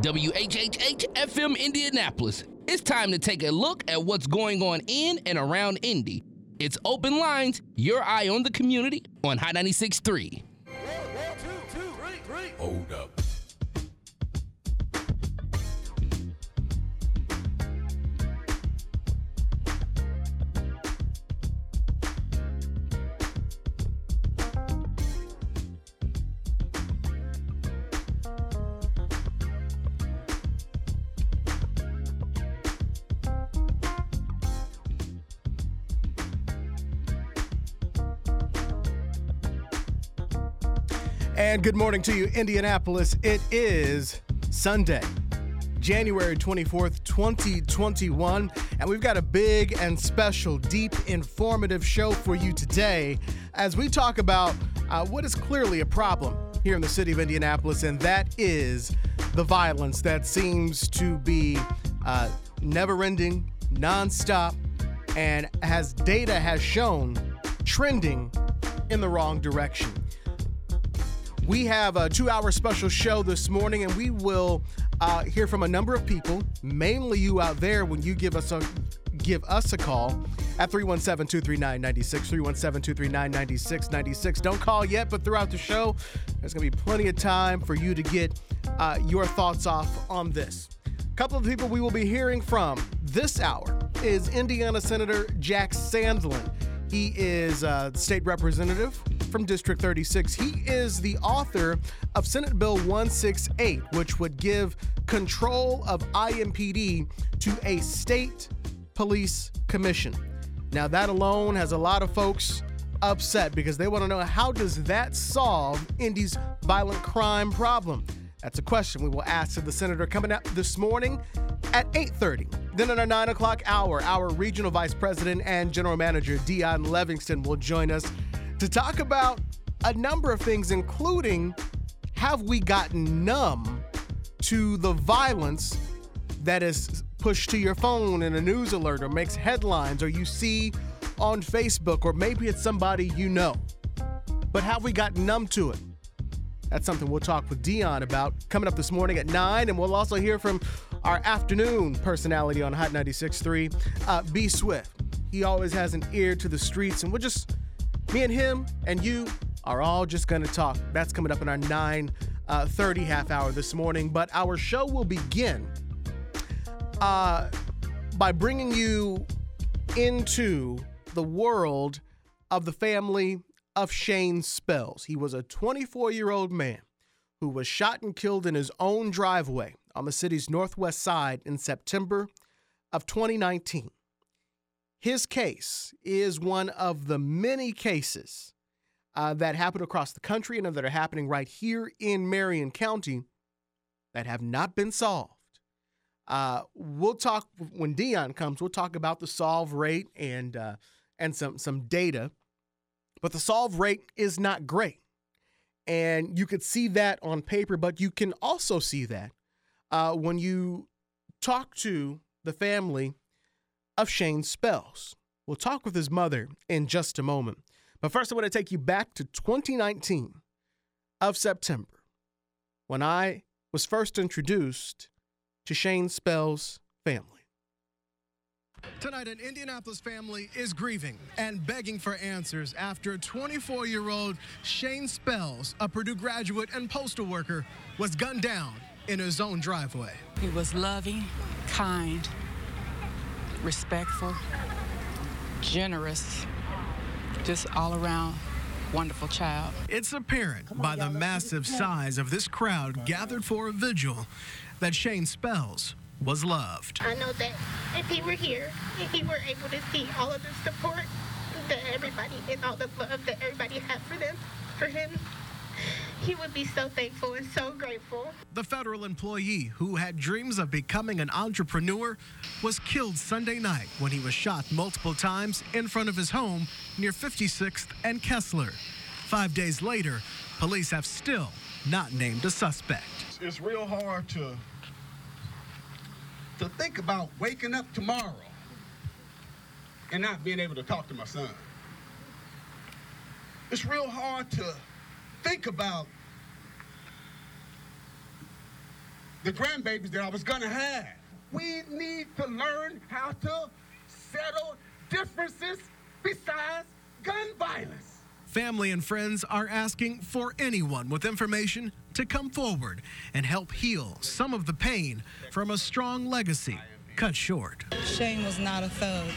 WHHH FM Indianapolis. It's time to take a look at what's going on in and around Indy. It's Open Lines, your eye on the community on Hot 96.3. Hold up. And good morning to you, Indianapolis. It is Sunday, January 24th, 2021. And we've got a big and special, deep, informative show for you today as we talk about uh, what is clearly a problem here in the city of Indianapolis, and that is the violence that seems to be uh, never ending, nonstop, and as data has shown, trending in the wrong direction. We have a two hour special show this morning, and we will uh, hear from a number of people, mainly you out there, when you give us a give us a call at 317 239 96 317 239 9696. Don't call yet, but throughout the show, there's going to be plenty of time for you to get uh, your thoughts off on this. A couple of people we will be hearing from this hour is Indiana Senator Jack Sandlin. He is uh, a state representative from District 36. He is the author of Senate Bill 168, which would give control of IMPD to a state police commission. Now, that alone has a lot of folks upset because they want to know how does that solve Indy's violent crime problem? That's a question we will ask to the senator coming up this morning at 8:30. Then in our 9 o'clock hour, our regional vice president and general manager Dion Levingston will join us to talk about a number of things, including have we gotten numb to the violence that is pushed to your phone in a news alert or makes headlines or you see on Facebook or maybe it's somebody you know. But have we gotten numb to it? That's something we'll talk with Dion about coming up this morning at 9. And we'll also hear from our afternoon personality on Hot 96.3, uh, B Swift. He always has an ear to the streets, and we're just, me and him and you are all just going to talk. That's coming up in our 9 uh, 30 half hour this morning. But our show will begin uh, by bringing you into the world of the family of Shane Spells. He was a 24 year old man who was shot and killed in his own driveway on the city's northwest side in September of 2019. His case is one of the many cases uh, that happen across the country and that are happening right here in Marion County that have not been solved. Uh, we'll talk when Dion comes. We'll talk about the solve rate and uh, and some some data, but the solve rate is not great, and you could see that on paper. But you can also see that uh, when you talk to the family of Shane Spells. We'll talk with his mother in just a moment. But first, I want to take you back to 2019 of September when I was first introduced to Shane Spell's family. Tonight, an Indianapolis family is grieving and begging for answers after 24 year old Shane Spells, a Purdue graduate and postal worker, was gunned down in his own driveway. He was loving, kind, respectful, generous, just all around wonderful child. It's apparent by the massive size of this crowd gathered for a vigil that Shane Spells was loved. I know that if he were here, if he were able to see all of the support that everybody and all the love that everybody had for them, for him, he would be so thankful and so grateful. The federal employee who had dreams of becoming an entrepreneur was killed Sunday night when he was shot multiple times in front of his home near 56th and Kessler. Five days later, police have still not named a suspect. It's real hard to to think about waking up tomorrow and not being able to talk to my son. It's real hard to think about the grandbabies that I was gonna have. We need to learn how to settle differences besides gun violence. Family and friends are asking for anyone with information to come forward and help heal some of the pain from a strong legacy cut short. Shane was not a thug.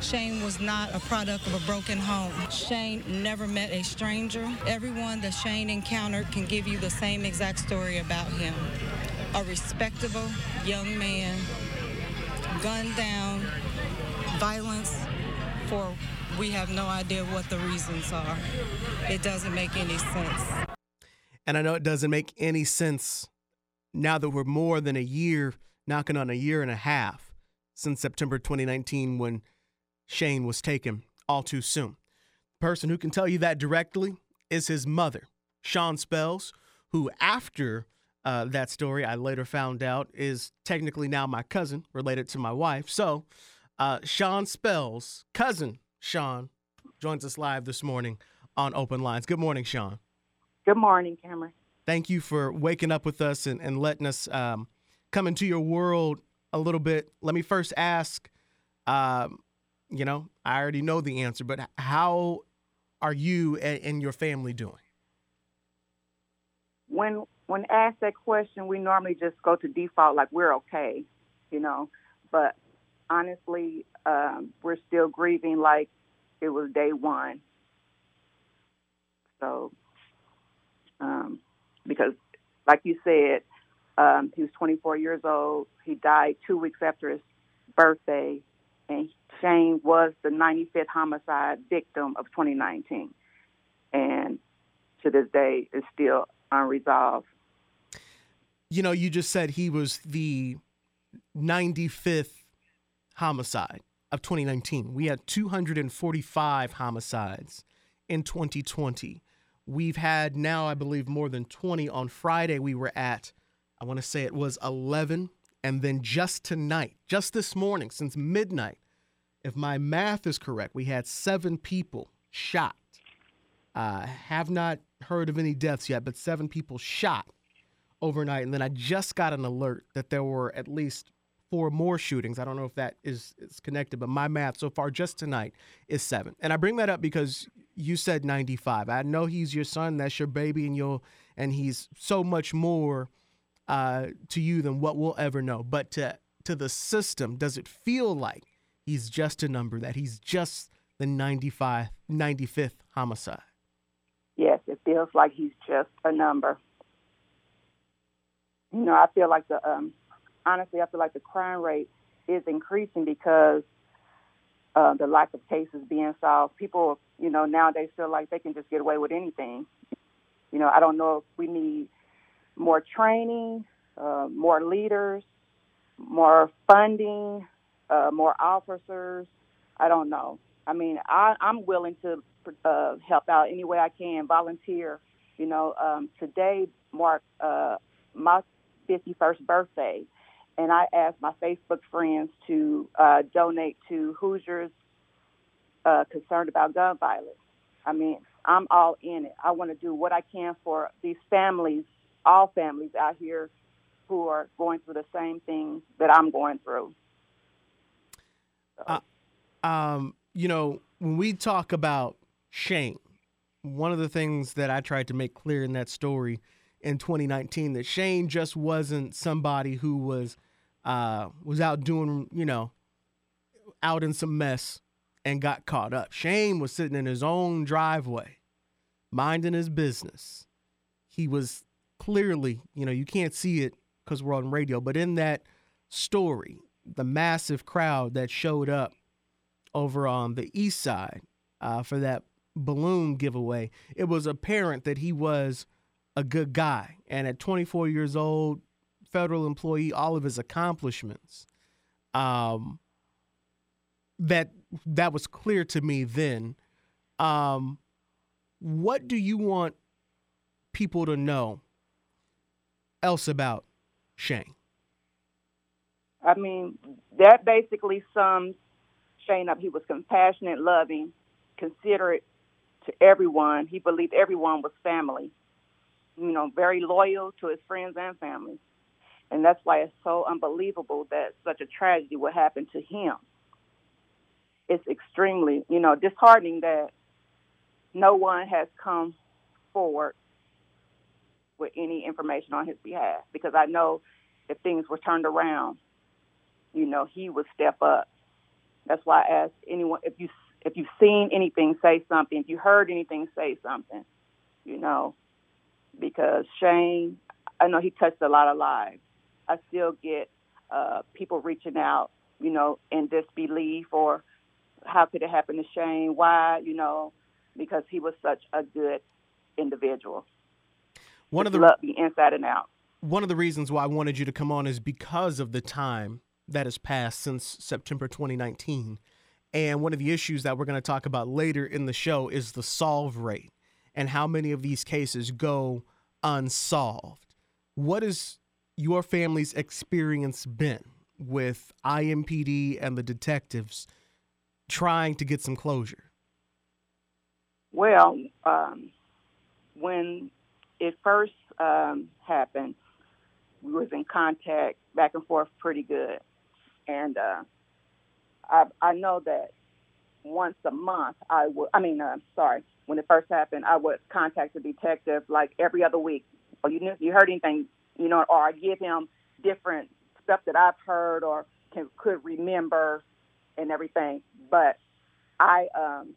Shane was not a product of a broken home. Shane never met a stranger. Everyone that Shane encountered can give you the same exact story about him. A respectable young man, gunned down, violence for we have no idea what the reasons are. It doesn't make any sense. And I know it doesn't make any sense now that we're more than a year, knocking on a year and a half since September 2019 when Shane was taken all too soon. The person who can tell you that directly is his mother, Sean Spells, who, after uh, that story, I later found out is technically now my cousin, related to my wife. So, uh, Sean Spells, cousin Sean, joins us live this morning on Open Lines. Good morning, Sean. Good morning, Cameron. Thank you for waking up with us and, and letting us um, come into your world a little bit. Let me first ask um, you know, I already know the answer, but how are you and, and your family doing? When when asked that question, we normally just go to default like we're okay, you know. But honestly, um, we're still grieving like it was day one. So, because, like you said, um, he was 24 years old. He died two weeks after his birthday, and Shane was the 95th homicide victim of 2019, and to this day is still unresolved. You know, you just said he was the 95th homicide of 2019. We had 245 homicides in 2020. We've had now, I believe, more than 20. On Friday, we were at, I want to say it was 11. And then just tonight, just this morning, since midnight, if my math is correct, we had seven people shot. Uh, have not heard of any deaths yet, but seven people shot overnight. And then I just got an alert that there were at least four more shootings. I don't know if that is, is connected, but my math so far just tonight is seven. And I bring that up because you said 95. I know he's your son, that's your baby, and you'll and he's so much more uh, to you than what we'll ever know. But to to the system, does it feel like he's just a number? That he's just the 95, 95th homicide? Yes, it feels like he's just a number. You know, I feel like the um, honestly, I feel like the crime rate is increasing because uh, the lack of cases being solved. People, you know, nowadays feel like they can just get away with anything. You know, I don't know if we need more training, uh, more leaders, more funding, uh, more officers. I don't know. I mean, I, I'm willing to uh, help out any way I can, volunteer. You know, um, today marked uh, my 51st birthday, and I asked my Facebook friends to uh, donate to Hoosiers uh, concerned about gun violence. I mean, I'm all in it. I want to do what I can for these families all families out here who are going through the same things that I'm going through. So. Uh, um, you know, when we talk about Shane, one of the things that I tried to make clear in that story in 2019 that Shane just wasn't somebody who was uh, was out doing, you know, out in some mess and got caught up. Shane was sitting in his own driveway, minding his business. He was clearly, you know, you can't see it because we're on radio, but in that story, the massive crowd that showed up over on the east side uh, for that balloon giveaway, it was apparent that he was a good guy. And at 24 years old, federal employee, all of his accomplishments, um, that that was clear to me then. Um, what do you want people to know else about Shane? I mean, that basically sums Shane up. He was compassionate, loving, considerate to everyone. He believed everyone was family. You know, very loyal to his friends and family. And that's why it's so unbelievable that such a tragedy would happen to him. It's extremely, you know, disheartening that no one has come forward with any information on his behalf because I know if things were turned around, you know, he would step up. That's why I ask anyone if you if you've seen anything, say something. If you heard anything, say something. You know, because Shane, I know he touched a lot of lives. I still get uh, people reaching out, you know, in disbelief or how could it happen to Shane? Why, you know, because he was such a good individual. One Just of the loved me inside and out. one of the reasons why I wanted you to come on is because of the time that has passed since September 2019. And one of the issues that we're going to talk about later in the show is the solve rate and how many of these cases go unsolved. What has your family's experience been with IMPD and the detectives trying to get some closure? Well, um, when it first um, happened, we was in contact back and forth pretty good, and uh, I, I know that once a month I would. I mean, uh, sorry, when it first happened, I would contact the detective like every other week. Or you knew, you heard anything, you know, or I give him different stuff that I've heard or can could remember and everything. But I um,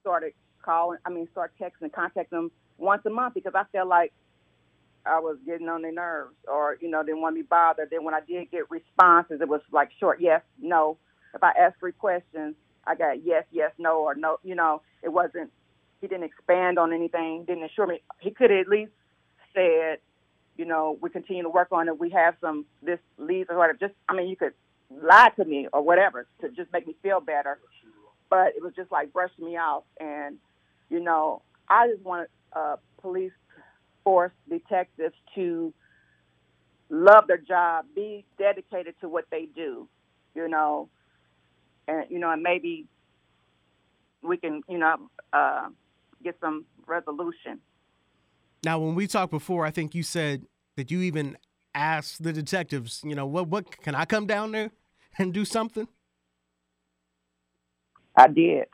started calling. I mean, start texting and contacting them once a month because I felt like I was getting on their nerves, or you know, didn't want to be bothered. Then when I did get responses, it was like short yes, no. If I asked three questions, I got yes, yes, no, or no. You know, it wasn't. He didn't expand on anything. Didn't assure me. He could at least said, you know, we continue to work on it. We have some this leads or whatever. Just, I mean, you could lie to me or whatever to just make me feel better. But it was just like brushing me off, and you know, I just want uh, police force detectives to love their job, be dedicated to what they do, you know, and you know, and maybe we can, you know, uh, get some resolution. Now, when we talked before, I think you said that you even asked the detectives, you know, what what can I come down there and do something? I did,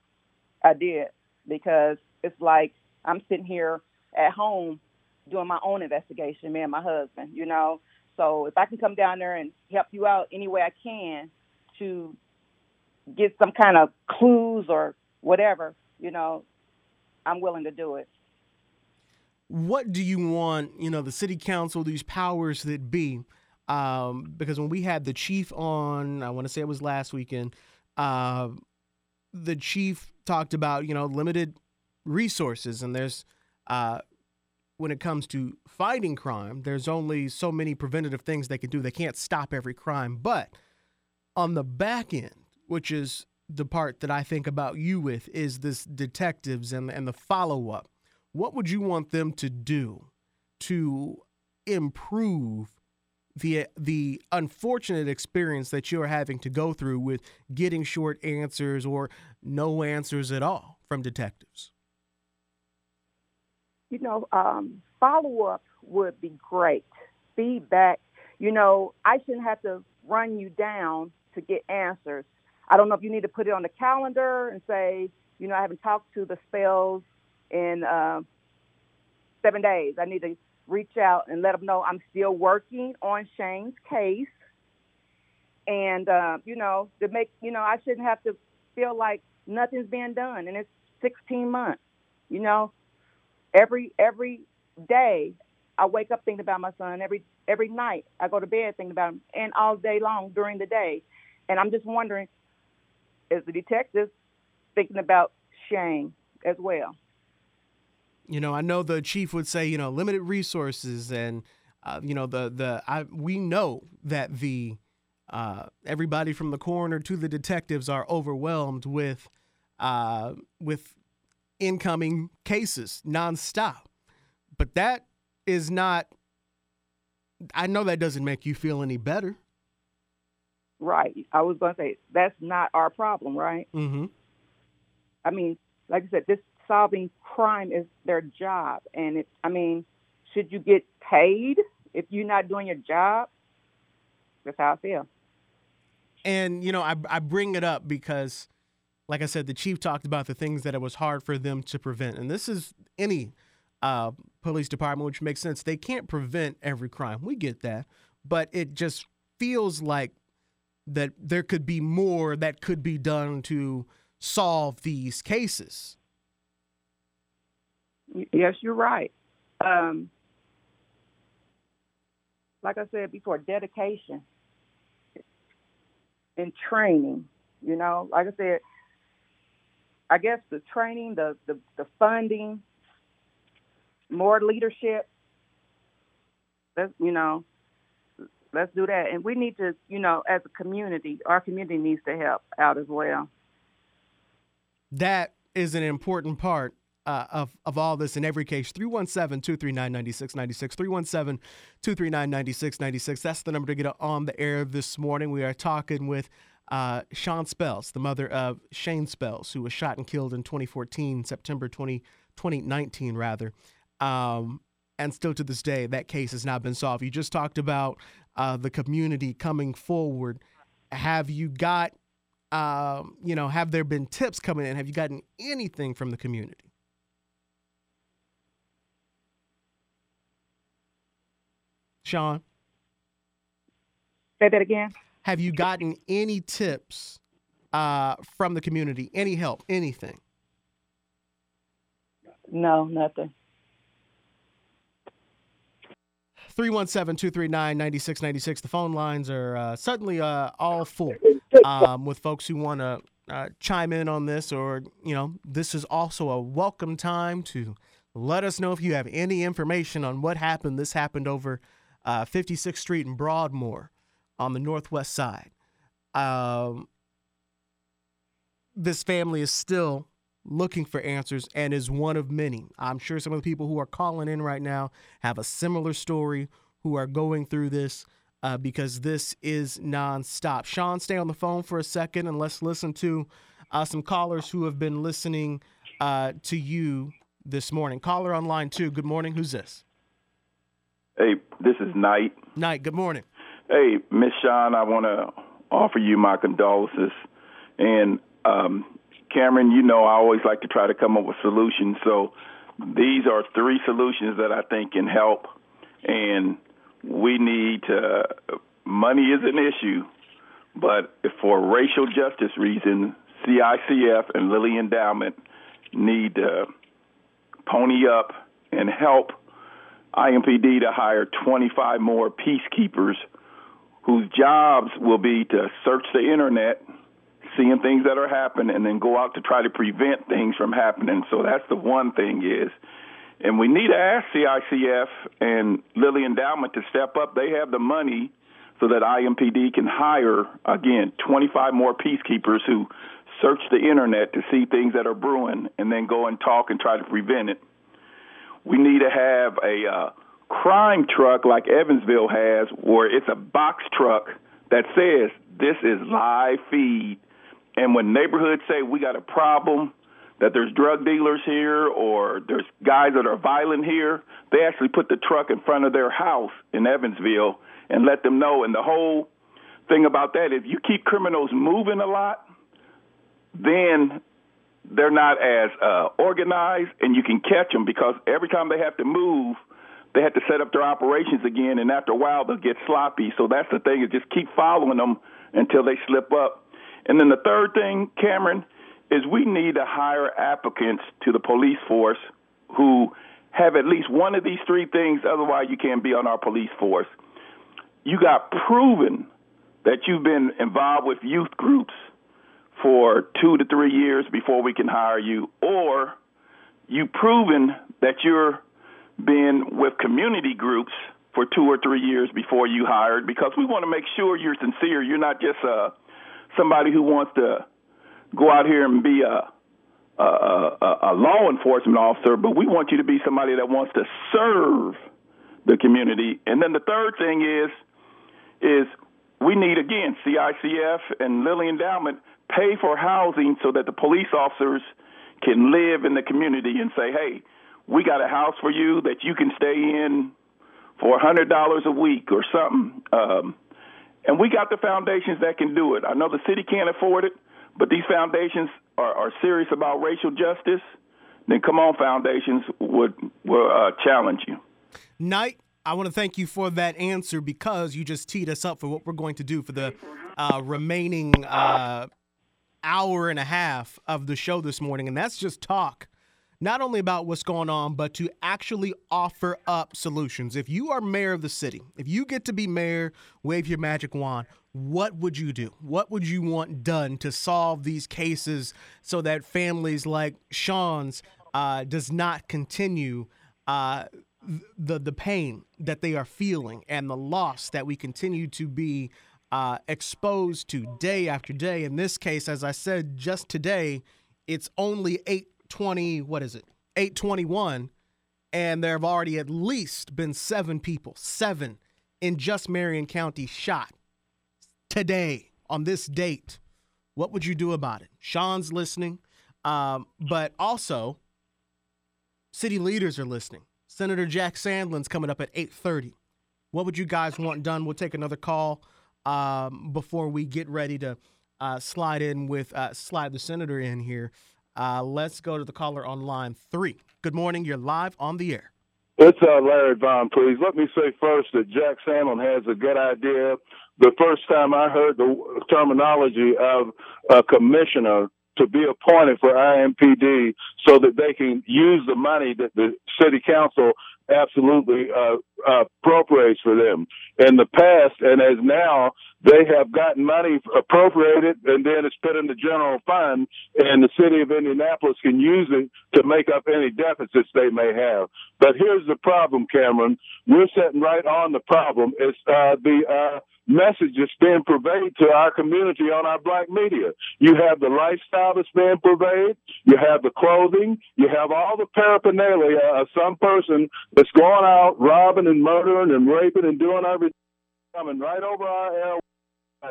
I did, because it's like I'm sitting here at home doing my own investigation, me and my husband, you know. So if I can come down there and help you out any way I can to get some kind of clues or whatever, you know, I'm willing to do it. What do you want, you know, the city council, these powers that be? Um, because when we had the chief on, I want to say it was last weekend, uh, the chief talked about, you know, limited resources, and there's, uh, when it comes to fighting crime, there's only so many preventative things they can do. They can't stop every crime, but on the back end, which is the part that I think about you with, is this detectives and and the follow up. What would you want them to do to improve the the unfortunate experience that you're having to go through with getting short answers or no answers at all from detectives? You know, um, follow up would be great. Feedback. You know, I shouldn't have to run you down to get answers. I don't know if you need to put it on the calendar and say, you know, I haven't talked to the spells in uh, seven days. I need to reach out and let them know I'm still working on Shane's case. And, uh, you know, to make, you know, I shouldn't have to feel like nothing's being done. And it's 16 months, you know, every, every day I wake up thinking about my son. Every, every night I go to bed thinking about him and all day long during the day. And I'm just wondering, is the detective thinking about Shane as well? You know, I know the chief would say, you know, limited resources, and uh, you know, the the I we know that the uh, everybody from the coroner to the detectives are overwhelmed with uh, with incoming cases nonstop, but that is not. I know that doesn't make you feel any better. Right. I was going to say that's not our problem, right? Mm-hmm. I mean, like I said, this solving crime is their job, and it. I mean, should you get paid if you're not doing your job, that's how I feel. And you know, I I bring it up because, like I said, the chief talked about the things that it was hard for them to prevent, and this is any uh, police department, which makes sense. They can't prevent every crime. We get that, but it just feels like that there could be more that could be done to solve these cases. Yes, you're right. Um, like I said before, dedication and training. You know, like I said, I guess the training, the the, the funding, more leadership. Let's you know, let's do that, and we need to, you know, as a community, our community needs to help out as well. That is an important part uh, of, of all this in every case. 317 239 9696. 317 239 9696. That's the number to get on the air this morning. We are talking with uh, Sean Spells, the mother of Shane Spells, who was shot and killed in 2014, September 20, 2019, rather. Um, and still to this day, that case has not been solved. You just talked about uh, the community coming forward. Have you got, um, you know, have there been tips coming in? Have you gotten anything from the community? Sean? Say that again. Have you gotten any tips uh, from the community? Any help? Anything? No, nothing. 317-239-9696. The phone lines are uh, suddenly uh, all full um, with folks who want to uh, chime in on this or, you know, this is also a welcome time to let us know if you have any information on what happened. This happened over uh, 56th Street and Broadmoor on the northwest side. Um, this family is still looking for answers and is one of many. I'm sure some of the people who are calling in right now have a similar story who are going through this uh, because this is nonstop. Sean, stay on the phone for a second and let's listen to uh, some callers who have been listening uh, to you this morning. Caller on line two. Good morning. Who's this? Hey, this is Knight. Knight, good morning. Hey, Miss Sean, I want to offer you my condolences. And um, Cameron, you know I always like to try to come up with solutions. So these are three solutions that I think can help. And we need to, money is an issue, but for racial justice reasons, CICF and Lilly Endowment need to pony up and help IMPD to hire 25 more peacekeepers whose jobs will be to search the internet, seeing things that are happening, and then go out to try to prevent things from happening. So that's the one thing is. And we need to ask CICF and Lilly Endowment to step up. They have the money so that IMPD can hire, again, 25 more peacekeepers who search the internet to see things that are brewing and then go and talk and try to prevent it. We need to have a uh, crime truck like Evansville has, where it's a box truck that says this is live feed. And when neighborhoods say we got a problem, that there's drug dealers here or there's guys that are violent here, they actually put the truck in front of their house in Evansville and let them know. And the whole thing about that is you keep criminals moving a lot, then they're not as uh, organized, and you can catch them because every time they have to move, they have to set up their operations again, and after a while they'll get sloppy. So that's the thing is just keep following them until they slip up. And then the third thing, Cameron, is we need to hire applicants to the police force who have at least one of these three things. Otherwise, you can't be on our police force. You got proven that you've been involved with youth groups for two to three years before we can hire you, or you've proven that you're been with community groups for two or three years before you hired because we want to make sure you're sincere. You're not just uh, somebody who wants to go out here and be a, a, a, a law enforcement officer, but we want you to be somebody that wants to serve the community. And then the third thing is is we need again CICF and Lilly Endowment pay for housing so that the police officers can live in the community and say, hey, we got a house for you that you can stay in for a hundred dollars a week or something. Um, and we got the foundations that can do it. I know the city can't afford it, but these foundations are, are serious about racial justice. Then come on, foundations would uh, challenge you. Knight, I want to thank you for that answer because you just teed us up for what we're going to do for the uh, remaining uh, hour and a half of the show this morning, and that's just talk not only about what's going on, but to actually offer up solutions. If you are mayor of the city, if you get to be mayor, wave your magic wand, what would you do? What would you want done to solve these cases so that families like Sean's uh, does not continue uh, the the pain that they are feeling and the loss that we continue to be uh, exposed to day after day. In this case, as I said just today, it's only eight twenty. What is it? Eight twenty one, and there have already at least been seven people, seven in just Marion County shot today on this date. What would you do about it? Sean's listening, um, but also city leaders are listening. Senator Jack Sandlin's coming up at 8:30. What would you guys want done? We'll take another call um, before we get ready to uh, slide in with uh, slide the senator in here. Uh, let's go to the caller on line three. Good morning. You're live on the air. It's uh, Larry Vaughn, please. Let me say first that Jack Sandlin has a good idea. The first time I heard the terminology of a commissioner to be appointed for IMPD so that they can use the money that the city council absolutely uh, appropriates for them. In the past and as now, they have gotten money appropriated and then it's put in the general fund and the city of Indianapolis can use it to make up any deficits they may have. But here's the problem, Cameron. We're sitting right on the problem. It's uh, the uh, message that's being pervaded to our community on our black media. You have the lifestyle that's being pervaded. You have the clothing. You have all the paraphernalia of some person that's going out robbing and murdering and raping and doing everything coming right over our air.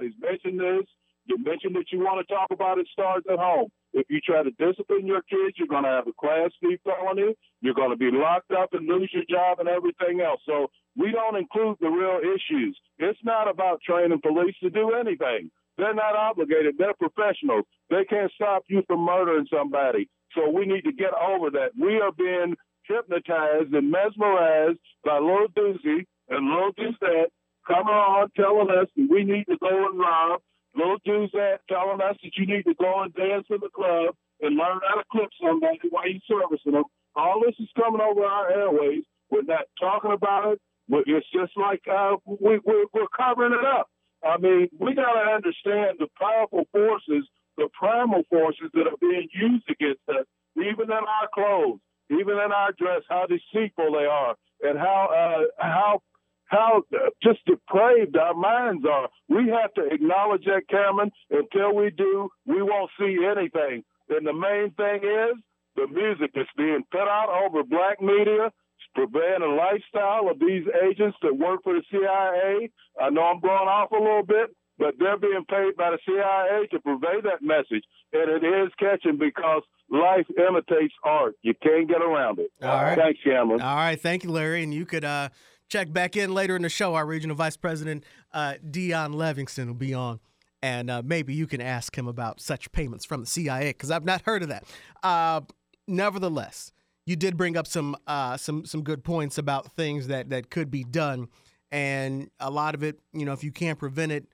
He's mentioned this. You mentioned that you want to talk about it starts at home. If you try to discipline your kids, you're going to have a class B felony. You're going to be locked up and lose your job and everything else. So we don't include the real issues. It's not about training police to do anything. They're not obligated. They're professionals. They can't stop you from murdering somebody. So we need to get over that. We are being hypnotized and mesmerized by Lil Doozy and Lil Deucette coming on telling us that we need to go and rob. Lil Deucette telling us that you need to go and dance in the club and learn how to clip somebody while you're servicing them. All this is coming over our airways. We're not talking about it. But It's just like uh, we, we're, we're covering it up. I mean, we got to understand the powerful forces, the primal forces that are being used against us, even in our clothes, even in our dress, how deceitful they are, and how uh, how how just depraved our minds are. We have to acknowledge that, Cameron. Until we do, we won't see anything. And the main thing is the music that's being put out over black media, purveying a lifestyle of these agents that work for the CIA. I know I'm going off a little bit, but they're being paid by the CIA to purvey that message. And it is catching because life imitates art. You can't get around it. All right. Thanks, Cameron. All right. Thank you, Larry. And you could uh, check back in later in the show. Our regional vice president, uh, Dion Levingston, will be on. And uh, maybe you can ask him about such payments from the CIA because I've not heard of that. Uh, nevertheless, you did bring up some uh, some some good points about things that that could be done, and a lot of it, you know, if you can't prevent it,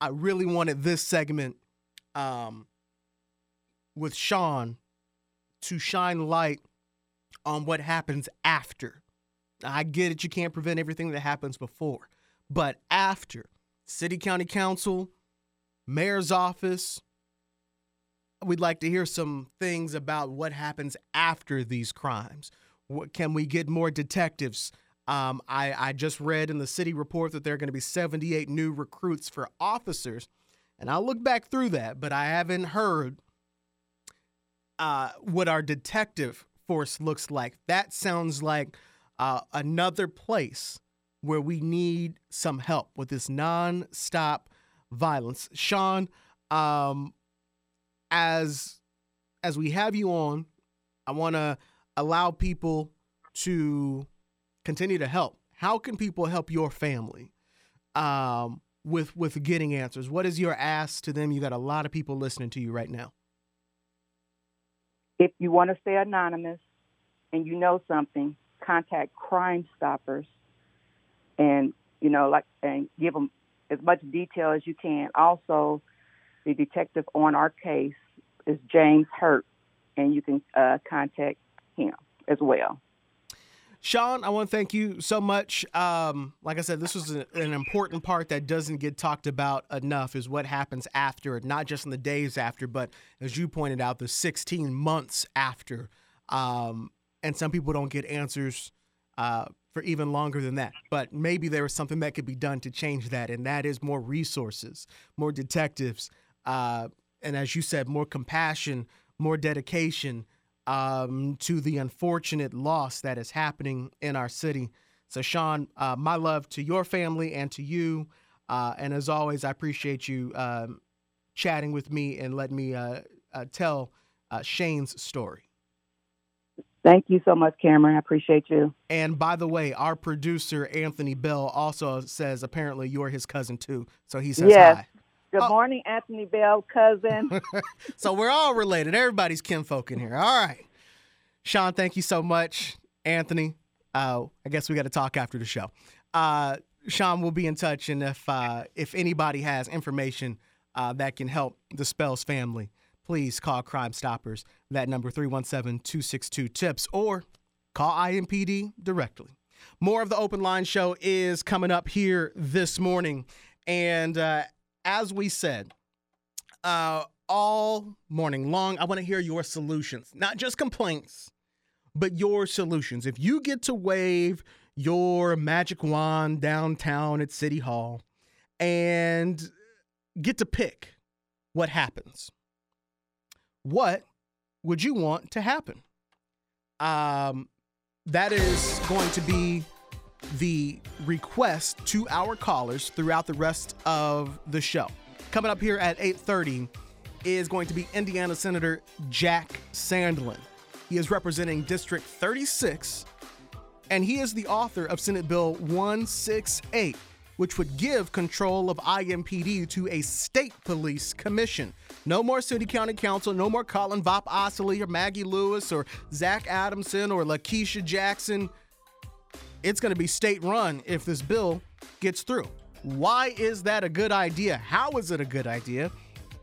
I really wanted this segment um, with Sean to shine light on what happens after. I get it, you can't prevent everything that happens before, but after city, county council, mayor's office, we'd like to hear some things about what happens after these crimes. What, can we get more detectives? Um, I, I just read in the city report that there are going to be 78 new recruits for officers. And I'll look back through that, but I haven't heard uh, what our detective force looks like. That sounds like uh, another place where we need some help with this non-stop violence. Sean, um, as as we have you on, I want to allow people to continue to help how can people help your family um, with with getting answers? What is your ask to them? You got a lot of people listening to you right now. If you want to stay anonymous and you know something, contact Crime Stoppers, and you know, like, and give them as much detail as you can. Also, the detective on our case is James Hurt, and you can uh, contact him as well. Sean, I want to thank you so much. Um, like I said, this was a, an important part that doesn't get talked about enough is what happens after, not just in the days after, but as you pointed out, the 16 months after. Um, and some people don't get answers uh, for even longer than that. But maybe there is something that could be done to change that, and that is more resources, more detectives, uh, and as you said, more compassion, more dedication um, to the unfortunate loss that is happening in our city. So, Sean, uh, my love to your family and to you. Uh, and as always, I appreciate you um, chatting with me and letting me uh, uh tell Shane's story. Thank you so much, Cameron. I appreciate you. And by the way, our producer, Anthony Bell, also says apparently you're his cousin too. So he says yes. hi. Good oh. morning, Anthony Bell, cousin. so we're all related. Everybody's kinfolk in here. All right. Sean, thank you so much. Anthony, uh, I guess we got to talk after the show. Uh, Sean will be in touch, and if uh, if anybody has information uh, that can help the Spells family, please call Crime Stoppers. That number 317-262-TIPS or call IMPD directly. More of the Open Line Show is coming up here this morning, and uh, as we said, uh, all morning long, I want to hear your solutions, not just complaints, but your solutions. If you get to wave your magic wand downtown at City Hall and get to pick what happens, what would you want to happen? Um, that is going to be the request to our callers throughout the rest of the show. Coming up here at 8:30 is going to be Indiana Senator Jack Sandlin. He is representing District 36 and he is the author of Senate Bill 168, which would give control of IMPD to a state police commission. No more city county council, no more Colin Vop Osili or Maggie Lewis or Zach Adamson or Lakeisha Jackson it's going to be state run if this bill gets through. Why is that a good idea? How is it a good idea?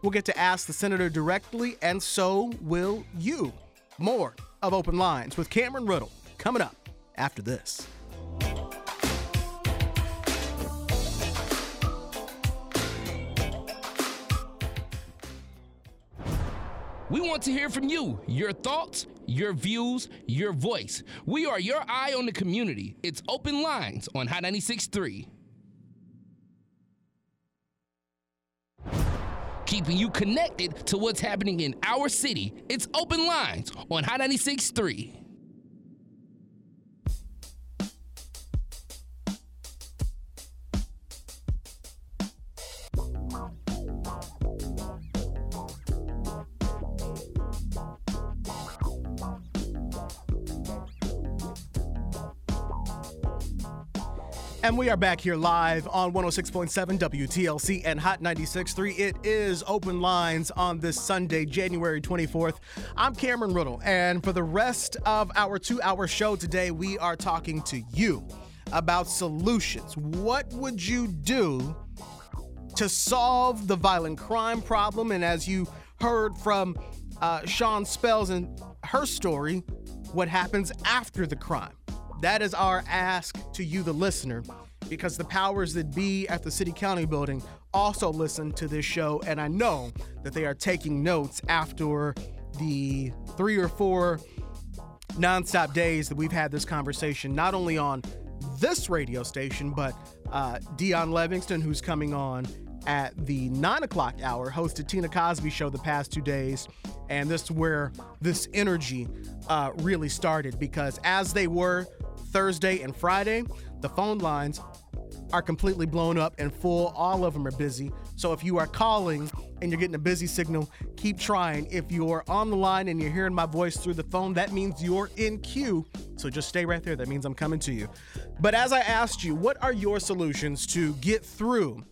We'll get to ask the senator directly, and so will you. More of Open Lines with Cameron Riddle coming up after this. We want to hear from you, your thoughts, your views, your voice. We are your eye on the community. It's Open Lines on Hot 96.3. Keeping you connected to what's happening in our city. It's Open Lines on Hot 96.3. And we are back here live on 106.7 WTLC and Hot 96.3. It is open lines on this Sunday, January 24th. I'm Cameron Riddle, and for the rest of our two hour show today, we are talking to you about solutions. What would you do to solve the violent crime problem? And as you heard from uh, Sean Spells and her story, what happens after the crime? That is our ask to you, the listener, because the powers that be at the city county building also listen to this show, and I know that they are taking notes after the three or four nonstop days that we've had this conversation, not only on this radio station, but uh, Dion Levingston, who's coming on at the nine o'clock hour, hosted Tina Cosby show the past two days, and this is where this energy uh, really started because as they were Thursday and Friday, the phone lines are completely blown up and full. All of them are busy. So if you are calling and you're getting a busy signal, keep trying. If you're on the line and you're hearing my voice through the phone, that means you're in queue. So just stay right there. That means I'm coming to you. But as I asked you, what are your solutions to get through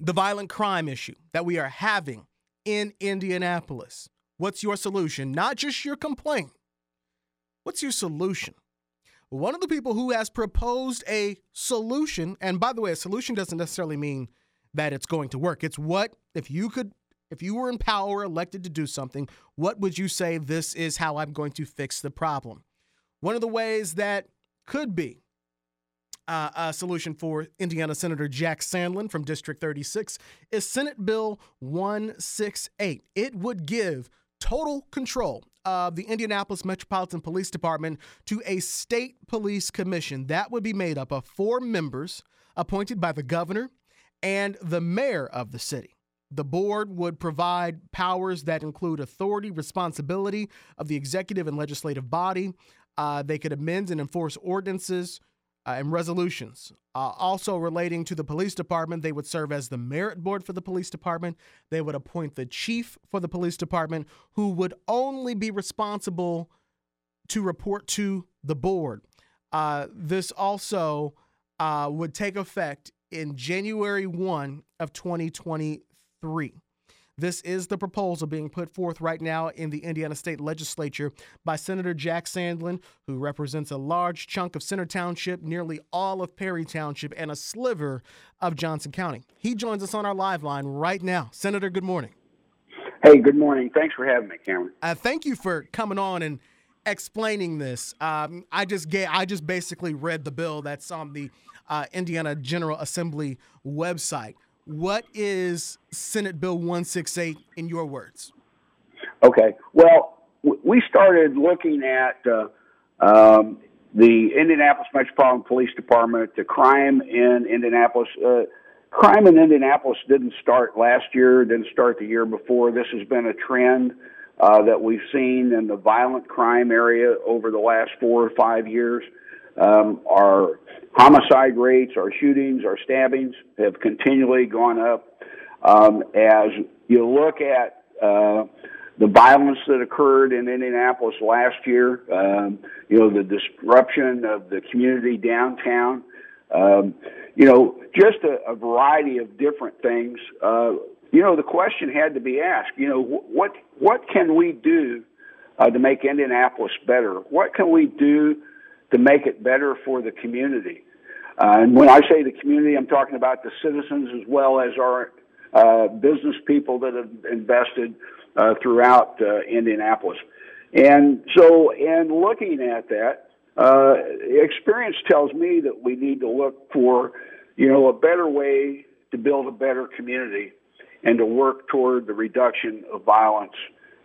the violent crime issue that we are having in Indianapolis? What's your solution? Not just your complaint. What's your solution? One of the people who has proposed a solution, and by the way, a solution doesn't necessarily mean that it's going to work. It's what if you could if you were in power elected to do something, what would you say this is how I'm going to fix the problem? One of the ways that could be uh, a solution for Indiana Senator Jack Sandlin from District 36 is Senate Bill 168. It would give total control of the Indianapolis Metropolitan Police Department to a state police commission that would be made up of four members appointed by the governor and the mayor of the city. The board would provide powers that include authority, responsibility of the executive and legislative body. Uh, they could amend and enforce ordinances uh, and resolutions. Uh, also, relating to the police department, they would serve as the merit board for the police department. They would appoint the chief for the police department, who would only be responsible to report to the board. Uh, this also uh, would take effect in January 1 of 2023. This is the proposal being put forth right now in the Indiana State Legislature by Senator Jack Sandlin, who represents a large chunk of Center Township, nearly all of Perry Township, and a sliver of Johnson County. He joins us on our live line right now. Senator, good morning. Hey, good morning. Thanks for having me, Cameron. Uh, thank you for coming on and explaining this. Um, I just I just basically read the bill that's on the uh, Indiana General Assembly website. What is Senate Bill 168 in your words? Okay. Well, we started looking at uh, um, the Indianapolis Metropolitan Police Department, the crime in Indianapolis. Uh, crime in Indianapolis didn't start last year, didn't start the year before. This has been a trend uh, that we've seen in the violent crime area over the last four or five years. Um, our homicide rates, our shootings, our stabbings have continually gone up. Um, as you look at uh, the violence that occurred in Indianapolis last year, um, you know, the disruption of the community downtown, um, you know, just a, a variety of different things. Uh, you know, the question had to be asked, you know, what, what can we do uh, to make Indianapolis better? What can we do to make it better for the community. Uh, and when I say the community, I'm talking about the citizens as well as our uh, business people that have invested uh, throughout uh, Indianapolis. And so, in looking at that, uh, experience tells me that we need to look for, you know, a better way to build a better community and to work toward the reduction of violence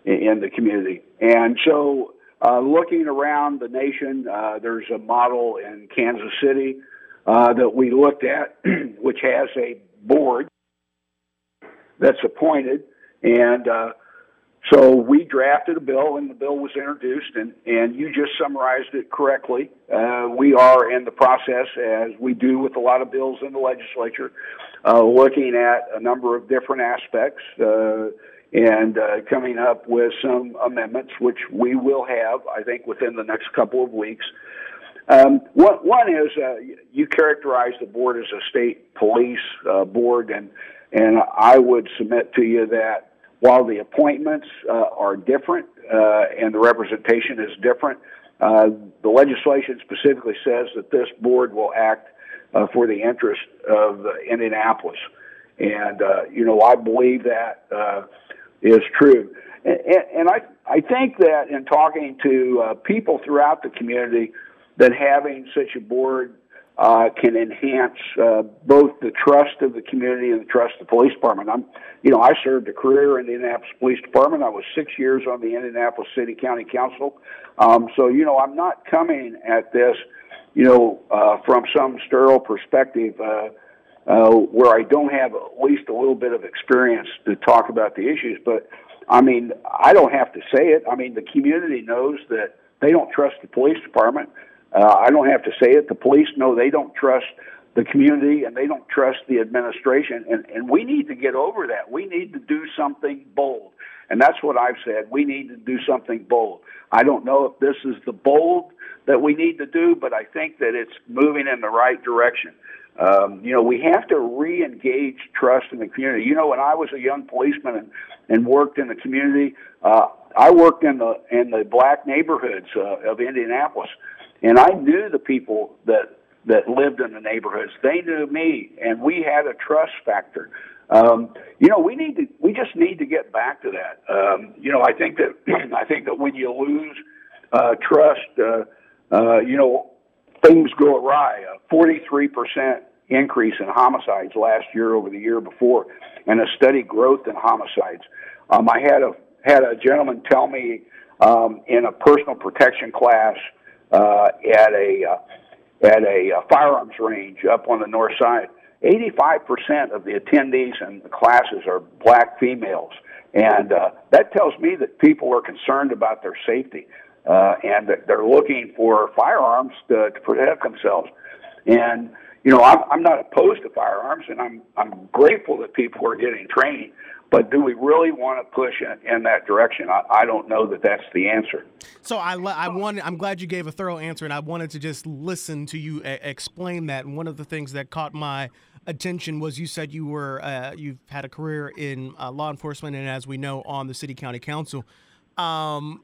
in, in the community. And so, uh, looking around the nation, uh, there's a model in Kansas City uh, that we looked at, which has a board that's appointed, and uh, so we drafted a bill, and the bill was introduced, and, and you just summarized it correctly. Uh, we are in the process, as we do with a lot of bills in the legislature, uh, looking at a number of different aspects. Uh, and uh, coming up with some amendments, which we will have, I think, within the next couple of weeks. Um, one, one is uh, you characterize the board as a state police uh, board, and and I would submit to you that while the appointments uh, are different uh, and the representation is different, uh, the legislation specifically says that this board will act uh, for the interest of Indianapolis, and uh, you know I believe that is true. And, and I, I think that in talking to uh, people throughout the community, that having such a board uh, can enhance uh, both the trust of the community and the trust of the police department. I'm, you know, I served a career in the Indianapolis Police Department. I was six years on the Indianapolis City County Council. Um, so, you know, I'm not coming at this, you know, uh, from some sterile perspective. Uh, uh, where I don't have at least a little bit of experience to talk about the issues. But I mean, I don't have to say it. I mean, the community knows that they don't trust the police department. Uh, I don't have to say it. The police know they don't trust the community and they don't trust the administration. And, and we need to get over that. We need to do something bold. And that's what I've said. We need to do something bold. I don't know if this is the bold that we need to do, but I think that it's moving in the right direction. Um, you know, we have to re-engage trust in the community. You know, when I was a young policeman and, and worked in the community, uh, I worked in the in the black neighborhoods uh, of Indianapolis, and I knew the people that that lived in the neighborhoods. They knew me, and we had a trust factor. Um, you know, we need to, we just need to get back to that. Um, you know, I think that, I think that when you lose, uh, trust, uh, uh, you know, things go awry. A 43% increase in homicides last year over the year before, and a steady growth in homicides. Um, I had a, had a gentleman tell me, um, in a personal protection class, uh, at a, uh, at a uh, firearms range up on the north side. 85% of the attendees and the classes are black females. And uh, that tells me that people are concerned about their safety uh, and that they're looking for firearms to, to protect themselves. And, you know, I'm, I'm not opposed to firearms and I'm, I'm grateful that people are getting training. But do we really want to push in, in that direction? I, I, don't know that that's the answer. So I, I wanted, I'm glad you gave a thorough answer, and I wanted to just listen to you a- explain that. And one of the things that caught my attention was you said you were uh, you've had a career in uh, law enforcement, and as we know, on the city county council. Um,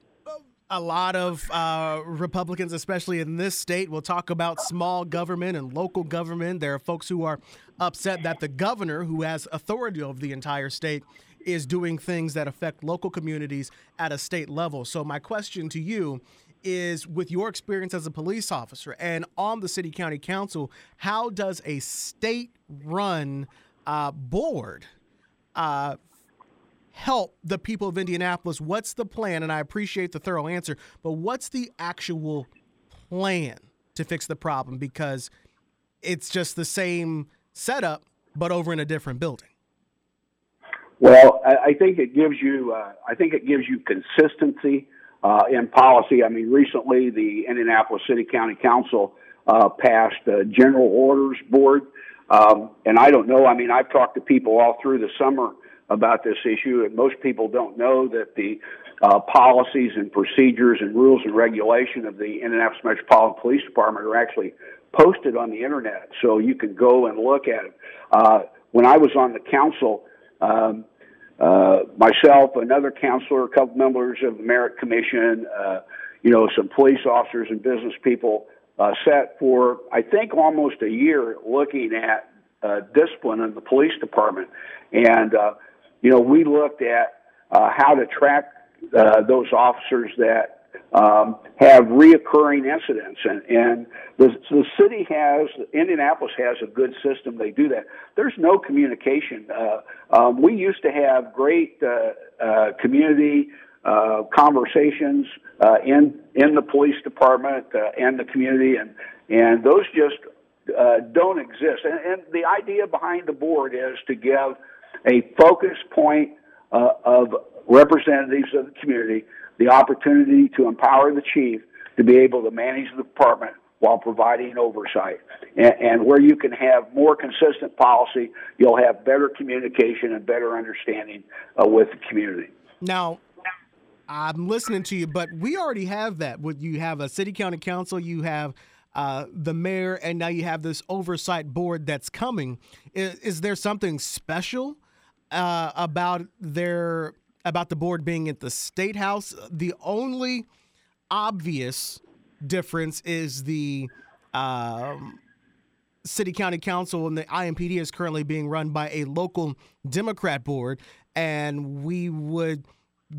a lot of uh, Republicans, especially in this state, will talk about small government and local government. There are folks who are upset that the governor, who has authority over the entire state, is doing things that affect local communities at a state level. So, my question to you is with your experience as a police officer and on the city county council, how does a state run uh, board uh, help the people of Indianapolis? What's the plan? And I appreciate the thorough answer, but what's the actual plan to fix the problem? Because it's just the same setup, but over in a different building. Well, I think it gives you. Uh, I think it gives you consistency uh, in policy. I mean, recently the Indianapolis City County Council uh, passed a general orders board, um, and I don't know. I mean, I've talked to people all through the summer about this issue, and most people don't know that the uh, policies and procedures and rules and regulation of the Indianapolis Metropolitan Police Department are actually posted on the internet, so you can go and look at it. Uh, when I was on the council, um, uh, myself, another counselor, a couple members of the Merit Commission, uh, you know, some police officers and business people uh, sat for, I think, almost a year looking at uh, discipline in the police department. And, uh, you know, we looked at uh, how to track uh, those officers that um, have reoccurring incidents, and and the the city has Indianapolis has a good system. They do that. There's no communication. Uh, um, we used to have great uh, uh, community uh, conversations uh, in in the police department uh, and the community, and and those just uh, don't exist. And, and the idea behind the board is to give a focus point uh, of representatives of the community the opportunity to empower the chief to be able to manage the department while providing oversight. And, and, where you can have more consistent policy, you'll have better communication and better understanding uh, with the community. Now, I'm listening to you, but we already have that. You have a city county council? You have uh, the mayor, and now you have this oversight board that's coming. Is, is there something special uh, about their about the board being at the state house. The only obvious difference is the um, city county council and the IMPD is currently being run by a local Democrat board, and we would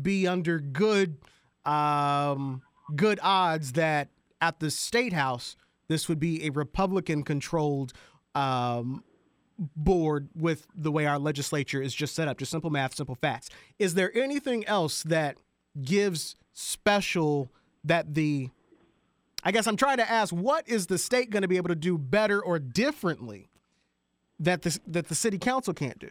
be under good um, good odds that at the state house this would be a Republican controlled um, board with the way our legislature is just set up, just simple math, simple facts. Is there anything else that gives special that the I guess I'm trying to ask what is the state going to be able to do better or differently that the that the city council can't do?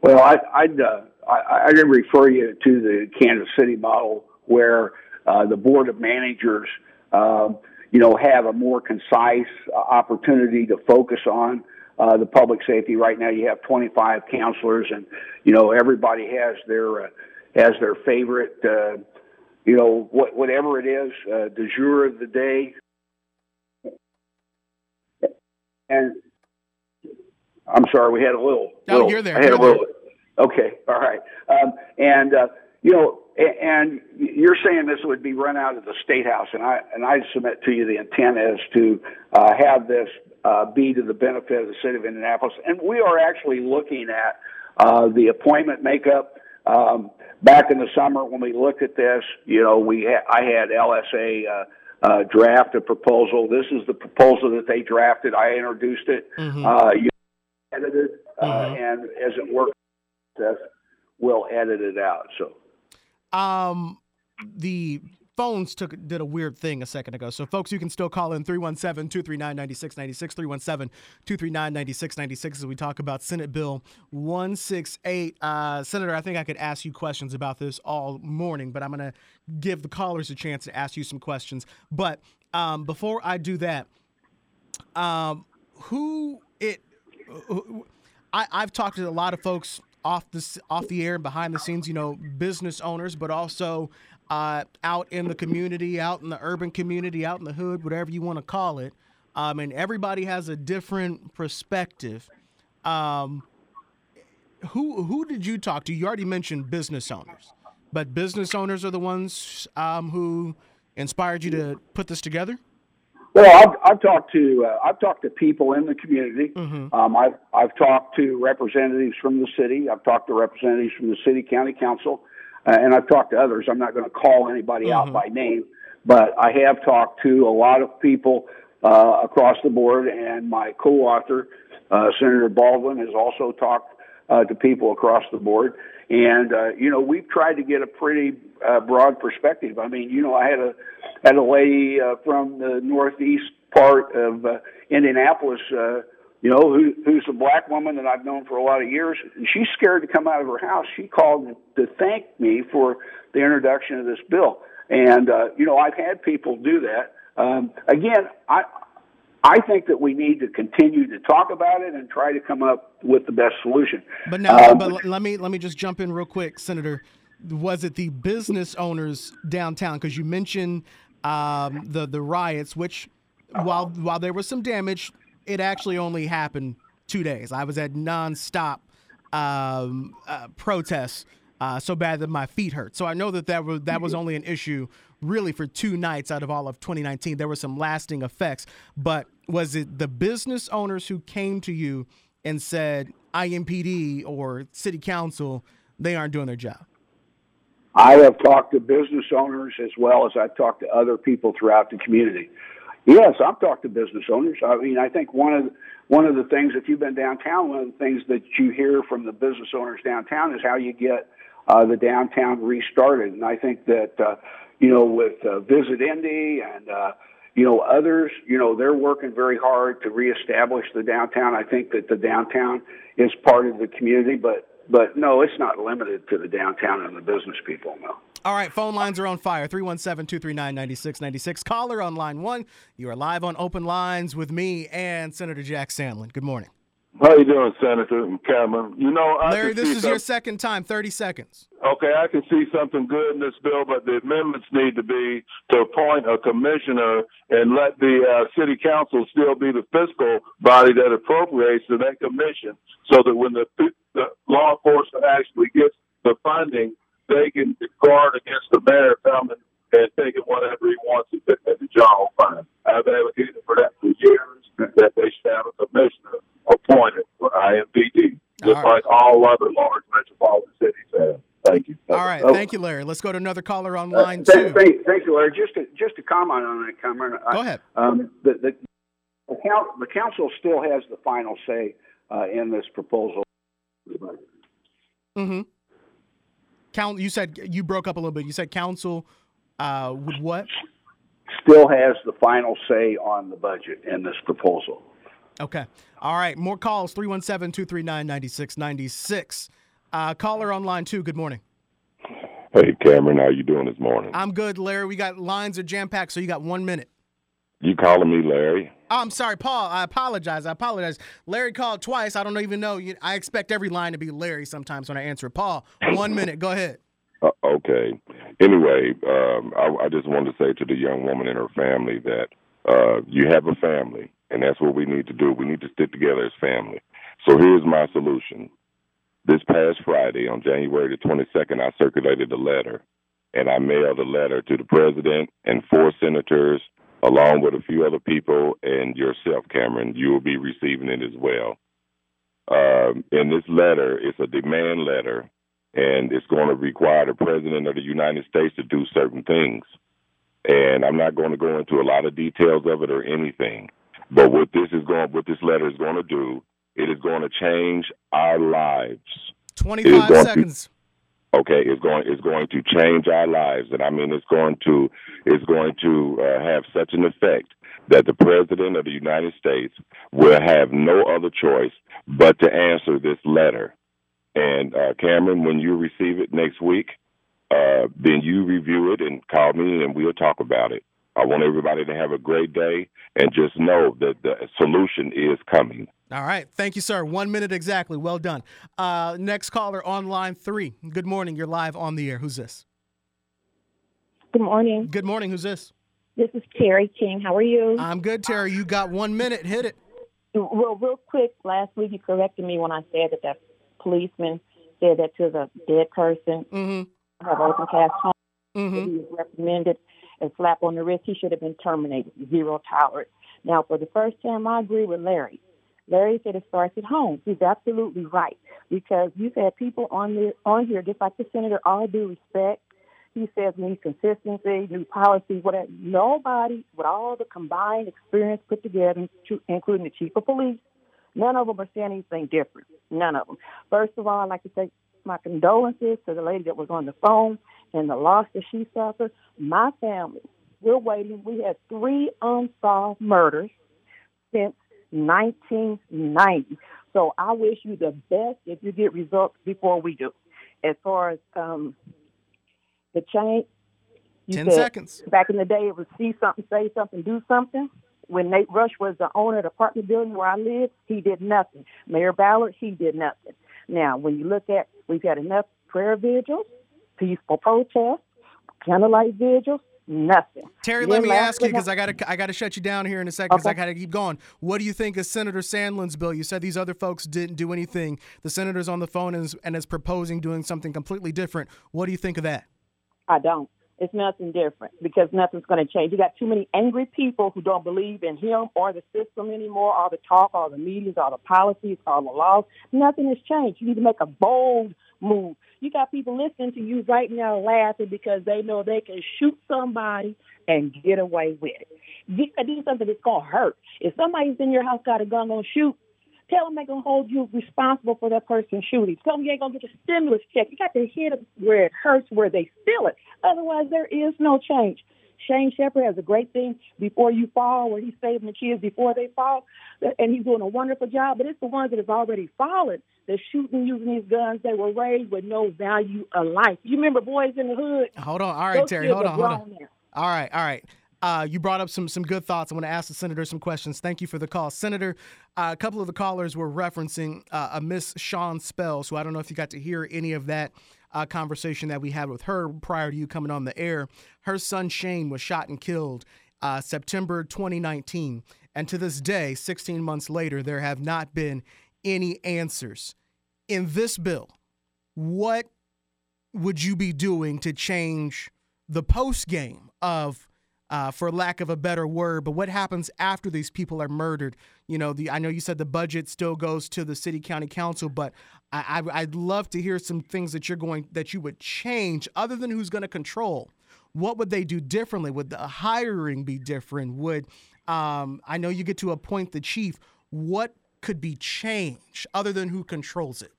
Well, I, I'd uh, I, I'd refer you to the Kansas City model where uh, the board of managers, uh, you know, have a more concise uh, opportunity to focus on uh, the public safety. Right now, you have 25 counselors, and you know, everybody has their uh, has their favorite, uh, you know, what, whatever it is, uh, de jour of the day. And I'm sorry, we had a little. No, little you're there. I had You're a little. Okay, all right. Um, and uh, you know, and you're saying this would be run out of the state house, and I and I submit to you the intent is to uh, have this uh, be to the benefit of the city of Indianapolis, and we are actually looking at uh, the appointment makeup. Um, back in the summer when we looked at this, you know, we ha- I had LSA. Uh, uh, draft a proposal. This is the proposal that they drafted. I introduced it. Mhm. Uh, you edited, uh, Mhm. and as it works, we'll edit it out. So. Um, the phones took did a weird thing a second ago. So, folks, you can still call in 317 239 9696, 317 239 9696 as we talk about Senate Bill 168. Uh, Senator, I think I could ask you questions about this all morning, but I'm going to give the callers a chance to ask you some questions. But um, before I do that, um, who it. who- I, I've talked to a lot of folks off the off the air and behind the scenes. You know, business owners, but also uh, out in the community, out in the urban community, out in the hood, whatever you want to call it. Um, and everybody has a different perspective. Um, who who did you talk to? You already mentioned business owners, but business owners are the ones um, who inspired you to put this together. Well, I've, I've talked to uh, I've talked to people in the community. Mm-hmm. Um, I've I've talked to representatives from the city. I've talked to representatives from the city county council, uh, and I've talked to others. I'm not going to call anybody out by name, but I have talked to a lot of people uh, across the board, and my co-author, uh, Senator Baldwin, has also talked uh, to people across the board. And uh, you know, we've tried to get a pretty uh, broad perspective. I mean, you know, I had a had a lady uh, from the northeast part of uh, Indianapolis, uh, you know, who, who's a black woman that I've known for a lot of years. And she's scared to come out of her house. She called to thank me for the introduction of this bill. And uh, you know, I've had people do that. Um, again, I I think that we need to continue to talk about it and try to come up with the best solution. But now, Um, but let me let me just jump in real quick, Senator. Was it the business owners downtown? Because you mentioned um, the the riots, which while while there was some damage, it actually only happened two days. I was at nonstop um, uh, protests, uh, so bad that my feet hurt. So I know that that was that was only an issue really for two nights out of all of 2019. There were some lasting effects, but was it the business owners who came to you and said IMPD or city council they aren't doing their job? I have talked to business owners as well as I've talked to other people throughout the community. Yes, I've talked to business owners. I mean, I think one of the, one of the things, if you've been downtown, one of the things that you hear from the business owners downtown is how you get uh, the downtown restarted. And I think that uh, you know, with uh, Visit Indy and uh, you know others, you know, they're working very hard to reestablish the downtown. I think that the downtown is part of the community, but but no, it's not limited to the downtown and the business people. No. All right, phone lines are on fire. 317 239 9696. Caller on line one. You are live on open lines with me and Senator Jack Sandlin. Good morning. How you doing, Senator and Cameron? You know, I Larry, this is your second time. 30 seconds. Okay, I can see something good in this bill, but the amendments need to be to appoint a commissioner and let the uh, city council still be the fiscal body that appropriates to that commission, so that when the, the law enforcement actually gets the funding, they can guard against the mayor coming and taking whatever he wants and putting it in the general fund. I've advocated for that for years, that they should have a commissioner appointed for IMPD, just All right. like all other large metropolitan cities have. Thank you. All right, Oh. thank you, Larry. Let's go to another caller on line Uh, thank, two. thank, thank you, Larry. Just to, just to comment on that, Cameron. I- Go ahead. Um, the, the, the, coun- the council still has the final say uh, in this proposal. Mm-hmm. Count. You said you broke up a little bit. You said council uh, would what? Still has the final say on the budget in this proposal. Okay. All right. More calls. 317 239 9696. Uh, Caller on line two. Good morning. Hey, Cameron, how you doing this morning? I'm good, Larry. We got lines are jam packed, so you got one minute. You calling me Larry? Oh, I'm sorry, Paul. I apologize. I apologize. Larry called twice. I don't even know. I expect every line to be Larry sometimes when I answer. Paul, one minute. Go ahead. Uh, okay. Anyway, um, I, I, just wanted to say to the young woman and her family that uh, you have a family, and that's what we need to do. We need to stick together as family. So here's my solution. This past Friday, on January the 22nd, I circulated a letter, and I mailed a letter to the president and four senators, along with a few other people, and yourself, Cameron. You will be receiving it as well. Um, in this letter, it's a demand letter, and it's going to require the president of the United States to do certain things. And I'm not going to go into a lot of details of it or anything. But what this is going, what this letter is going to do it is going to change our lives. 25 seconds. To, okay, it's going it's going to change our lives, and I mean it's going to it's going to uh, have such an effect that the president of the United States will have no other choice but to answer this letter. And uh, Cameron, when you receive it next week, uh, then you review it and call me, and we'll talk about it. I want everybody to have a great day and just know that the solution is coming. All right. Thank you, sir. One minute exactly. Well done. Uh, next caller on line three. Good morning. You're live on the air. Who's this? Good morning. Good morning. Who's this? This is Terry King. How are you? I'm good, Terry. You got one minute. Hit it. Well, real quick, last week you corrected me when I said that that policeman said that to the dead person. Mm-hmm. Have open cast home. Mm-hmm. He was reprimanded and slap on the wrist. He should have been terminated. Zero tolerance. Now, for the first time, I agree with Larry. Larry said it starts at home. He's absolutely right because you've had people on the on here, just like the senator, all due respect. He says we need consistency, new policy, whatever. Nobody, with all the combined experience put together, including the chief of police, none of them are saying anything different. None of them. First of all, I'd like to say my condolences to the lady that was on the phone and the loss that she suffered. My family, we're waiting. We had three unsolved murders since 1990. So I wish you the best if you get results before we do. As far as um, the change, you 10 said seconds. Back in the day, it was see something, say something, do something. When Nate Rush was the owner of the apartment building where I live, he did nothing. Mayor Ballard, he did nothing. Now, when you look at, we've had enough prayer vigils, peaceful protests, candlelight vigils, nothing. Terry, let me ask you because I got to I got to shut you down here in a second because okay. I got to keep going. What do you think of Senator Sandlin's bill? You said these other folks didn't do anything. The senator's on the phone and is, and is proposing doing something completely different. What do you think of that? I don't. It's nothing different because nothing's going to change. You got too many angry people who don't believe in him or the system anymore, all the talk, all the meetings, all the policies, all the laws. Nothing has changed. You need to make a bold move. You got people listening to you right now laughing because they know they can shoot somebody and get away with it. You can do something that's gonna hurt. If somebody's in your house got a gun gonna shoot, tell them they're gonna hold you responsible for that person shooting. Tell them you ain't gonna get a stimulus check. You got to hit them where it hurts, where they feel it. Otherwise, there is no change. Shane Shepherd has a great thing before you fall, where he's saving the kids before they fall, and he's doing a wonderful job. But it's the ones that have already fallen that shooting using these guns. They were raised with no value of life. You remember Boys in the Hood? Hold on, all right, Those Terry, hold on, hold on. Now. All right, all right. Uh, you brought up some some good thoughts. I want to ask the senator some questions. Thank you for the call, Senator. Uh, a couple of the callers were referencing uh, a Miss Sean Spells, who I don't know if you got to hear any of that uh, conversation that we had with her prior to you coming on the air. Her son Shane was shot and killed uh, September 2019. And to this day, 16 months later, there have not been any answers. In this bill, what would you be doing to change the post game of uh, for lack of a better word. But what happens after these people are murdered? You know, the I know you said the budget still goes to the city county council, but I, I I'd love to hear some things that you're going that you would change other than who's going to control. What would they do differently? Would the hiring be different? Would um, I know you get to appoint the chief? What could be changed other than who controls it?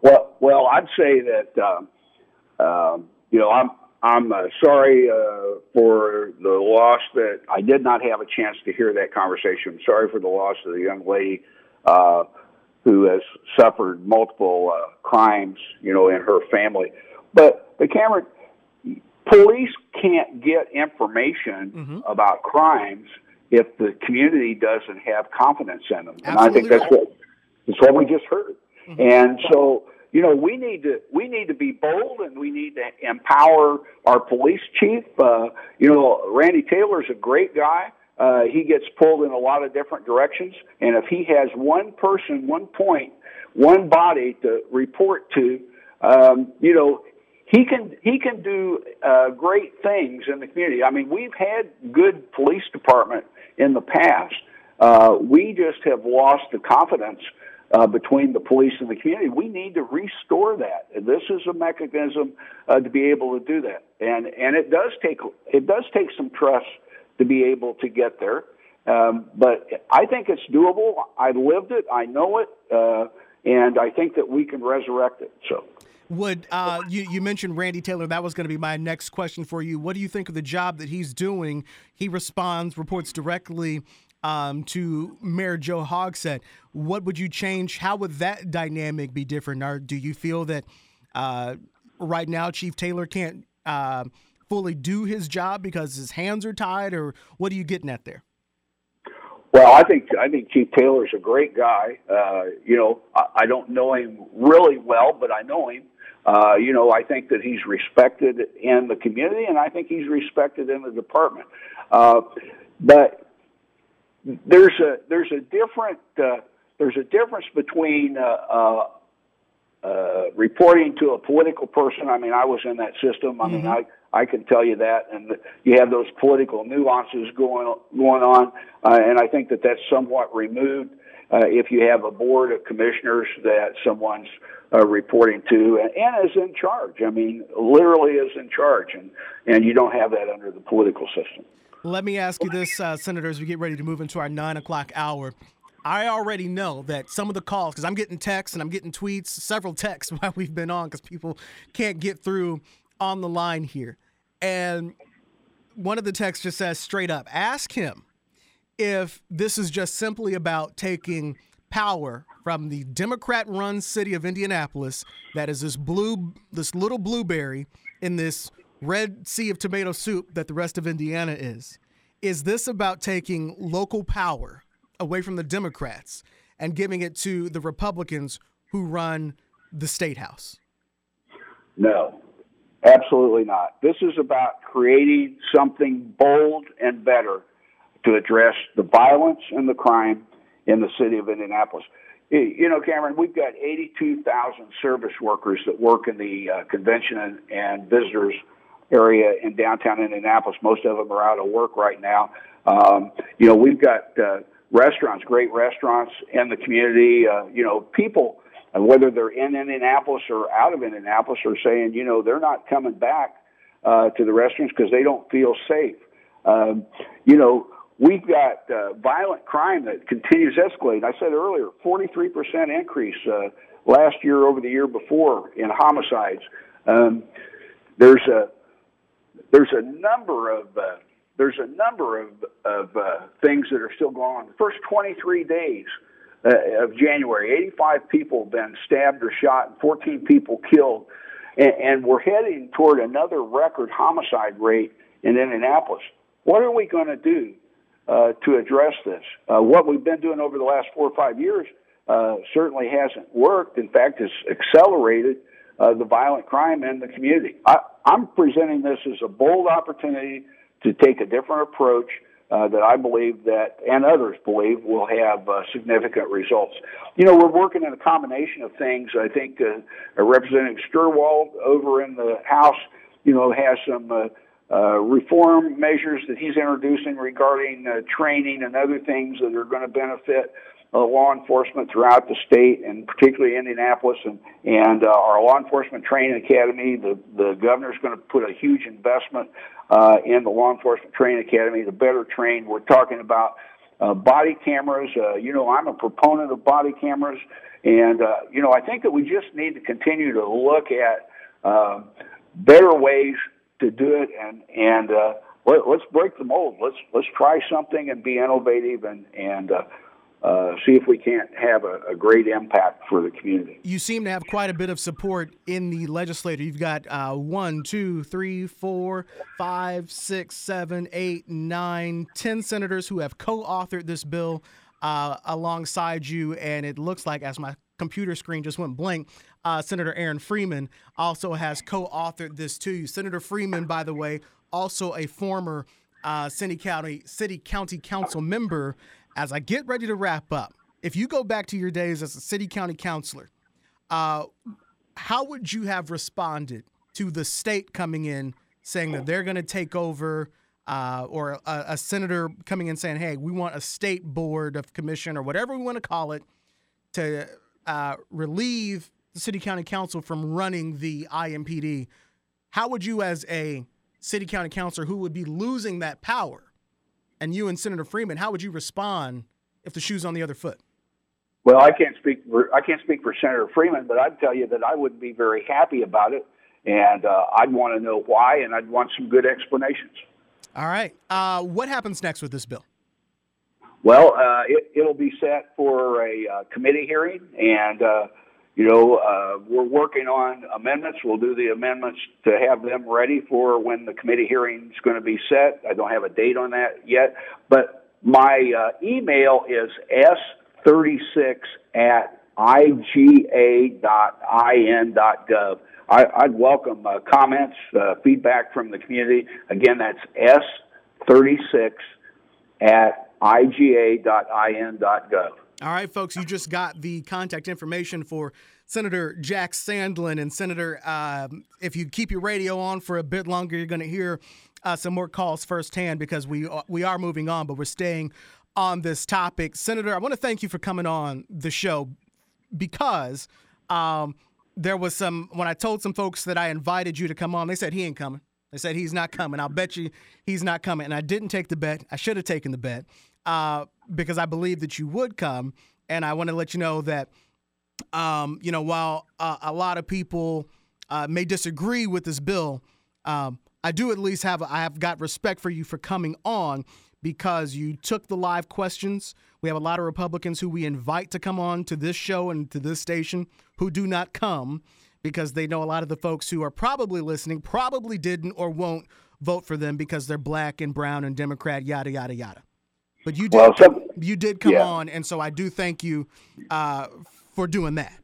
Well, well, I'd say that uh, uh, you know I'm I'm uh, sorry uh, for the loss that I did not have a chance to hear that conversation. I'm sorry for the loss of the young lady uh, who has suffered multiple uh, crimes, you know, in her family. But, but Cameron, police can't get information Mm-hmm. about crimes if the community doesn't have confidence in them. and I think that's right. what that's what we just heard. And so, you know, we need to we need to be bold and we need to empower our police chief. Uh, you know, Randy Taylor's a great guy. Uh, he gets pulled in a lot of different directions, and if he has one person, one point, one body to report to, um, you know, he can he can do uh, great things in the community. I mean, we've had good police department in the past. Uh, we just have lost the confidence uh, between the police and the community. We need to restore that. And this is a mechanism uh, to be able to do that, and and it does take it does take some trust to be able to get there. Um, but I think it's doable. I lived it. I know it, uh, and I think that we can resurrect it. So. Would uh, you, you mentioned Randy Taylor? That was going to be my next question for you. What do you think of the job that he's doing? He responds, reports directly um, to Mayor Joe Hogsett. What would you change? How would that dynamic be different? Or do you feel that uh, right now Chief Taylor can't uh, fully do his job because his hands are tied? Or what are you getting at there? Well, I think I think Chief Taylor's a great guy. Uh, you know, I, I don't know him really well, but I know him. Uh, you know, I think that he's respected in the community, and I think he's respected in the department. Uh, but there's a there's a different uh, there's a difference between uh, uh, uh, reporting to a political person. I mean, I was in that system. I mean, I I can tell you that, and you have those political nuances going going on, uh, and I think that that's somewhat removed uh, if you have a board of commissioners that someone's uh, reporting to and, and is in charge. I mean, literally is in charge, and and you don't have that under the political system. Let me ask you this, uh, Senator, as we get ready to move into our nine o'clock hour. I already know that some of the calls, because I'm getting texts and I'm getting tweets, several texts while we've been on, because people can't get through on the line here. And one of the texts just says straight up ask him if this is just simply about taking power from the Democrat run city of Indianapolis that is this blue this little blueberry in this red sea of tomato soup that the rest of Indiana is. Is this about taking local power away from the Democrats and giving it to the Republicans who run the state house? No, absolutely not. This is about creating something bold and better to address the violence and the crime in the city of Indianapolis. You know, Cameron, we've got 82,000 service workers that work in the uh, convention and, and visitors area in downtown Indianapolis. Most of them are out of work right now. Um, you know, we've got uh, restaurants, great restaurants in the community. Uh, you know, people, whether they're in Indianapolis or out of Indianapolis, are saying, you know, they're not coming back uh, to the restaurants because they don't feel safe. Um, you know, we've got uh, violent crime that continues to escalate. I said earlier, 43% increase uh, last year over the year before in homicides. Um, there's a there's a number of uh, there's a number of of uh, things that are still going on. The first 23 days uh, of January, 85 people have been stabbed or shot, and 14 people killed, and, and we're heading toward another record homicide rate in Indianapolis. What are we going to do uh, to address this? Uh, what we've been doing over the last four or five years uh, certainly hasn't worked. In fact, it's accelerated uh, the violent crime in the community. I, I'm presenting this as a bold opportunity to take a different approach uh, that I believe that, and others believe, will have uh, significant results. You know, we're working in a combination of things. I think uh, uh, Representative Steuerwald over in the House, you know, has some uh, uh, reform measures that he's introducing regarding uh, training and other things that are going to benefit uh, law enforcement throughout the state, and particularly Indianapolis, and and uh, our law enforcement training academy. The the governor's going to put a huge investment uh, in the law enforcement training academy to better train. We're talking about uh, body cameras. Uh, you know, I'm a proponent of body cameras, and uh, you know, I think that we just need to continue to look at uh, better ways to do it, and and uh, let, let's break the mold. Let's let's try something and be innovative and and uh, uh, see if we can't have a, a, great impact for the community. You seem to have quite a bit of support in the legislature. You've got uh, one, two, three, four, five, six, seven, eight, nine, ten senators who have co-authored this bill uh, alongside you, and it looks like, as my computer screen just went blank, uh, Senator Aaron Freeman also has co-authored this too. Senator Freeman, by the way, also a former uh, city county city county council member as I get ready to wrap up, if you go back to your days as a city county councilor, uh, how would you have responded to the state coming in saying that they're going to take over, uh, or a, a, senator coming in saying, "Hey, we want a state board of commission or whatever we want to call it to uh, relieve the city county council from running the IMPD"? How would you, as a city county councilor who would be losing that power, and you and Senator Freeman, how would you respond if the shoe's on the other foot? Well, I can't speak for I can't speak for Senator Freeman, but I'd tell you that I wouldn't be very happy about it, and uh, I'd want to know why, and I'd want some good explanations. All right. Uh, what happens next with this bill? Well, uh, it, will be set for a uh, committee hearing, and uh, you know, uh, we're working on amendments. We'll do the amendments to have them ready for when the committee hearing is going to be set. I don't have a date on that yet, but my uh, email is s36 at iga.in.gov. I, I'd welcome uh, comments, uh, feedback from the community. Again, that's s36 at iga.in.gov. All right, folks, you just got the contact information for Senator Jack Sandlin. And Senator, um, if you keep your radio on for a bit longer, you're going to hear uh, some more calls firsthand because we are, we are moving on, but we're staying on this topic. Senator, I want to thank you for coming on the show because um, there was some, when I told some folks that I invited you to come on, they said he ain't coming. They said he's not coming. I'll bet you he's not coming. And I didn't take the bet. I should have taken the bet uh, because I believe that you would come. And I want to let you know that, um, you know, while uh, a lot of people uh, may disagree with this bill, um, I do at least have I have got respect for you for coming on because you took the live questions. We have a lot of Republicans who we invite to come on to this show and to this station who do not come because they know a lot of the folks who are probably listening probably didn't or won't vote for them because they're black and brown and Democrat, yada yada yada. But you did, well, some, you did come yeah. on, and so I do thank you uh, for doing that.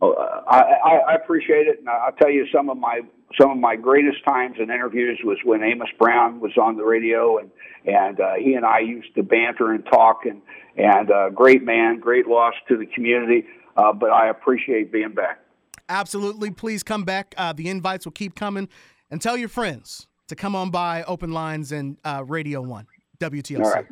Oh, I, I, appreciate it, and I'll tell you some of my some of my greatest times in interviews was when Amos Brown was on the radio, and and uh, he and I used to banter and talk, and and uh, great man, great loss to the community, uh, but I appreciate being back. Absolutely, please come back. Uh, the invites will keep coming, and tell your friends to come on by Open Lines and uh, Radio One WTLC.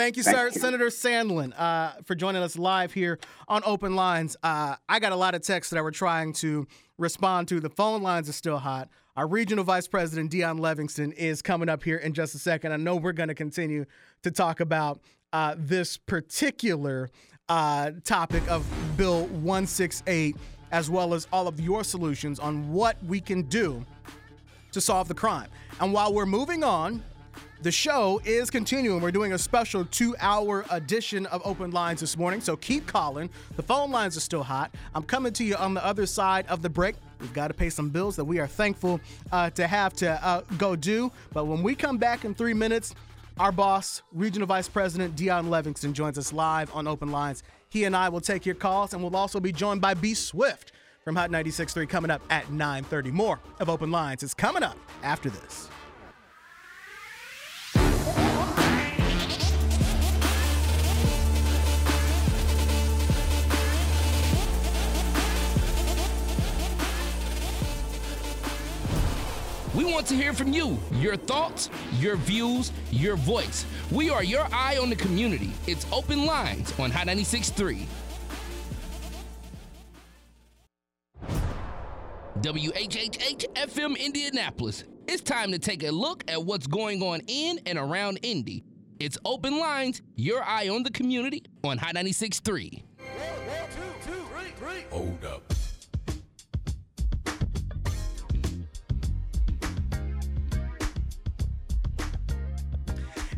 Thank you, Thank sir, you. Senator Sandlin, uh, for joining us live here on Open Lines. Uh, I got a lot of texts that I were trying to respond to. The phone lines are still hot. Our regional vice president, Deon Levingston, is coming up here in just a second. I know we're going to continue to talk about uh, this particular uh, topic of Bill 168, as well as all of your solutions on what we can do to solve the crime. And while we're moving on, the show is continuing. We're doing a special two hour edition of Open Lines this morning, so keep calling. The phone lines are still hot. I'm coming to you on the other side of the break. We've got to pay some bills that we are thankful uh, to have to uh, go do. But when we come back in three minutes, our boss, Regional Vice President Deon Levingston, joins us live on Open Lines. He and I will take your calls, and we'll also be joined by B Swift from Hot 96.3 coming up at 9.30. More of Open Lines is coming up after this. We want to hear from you, your thoughts, your views, your voice. We are your eye on the community. It's Open Lines on Hot 96.3. WHHH FM Indianapolis. It's time to take a look at what's going on in and around Indy. It's Open Lines, your eye on the community on Hot 96.3. Hold up.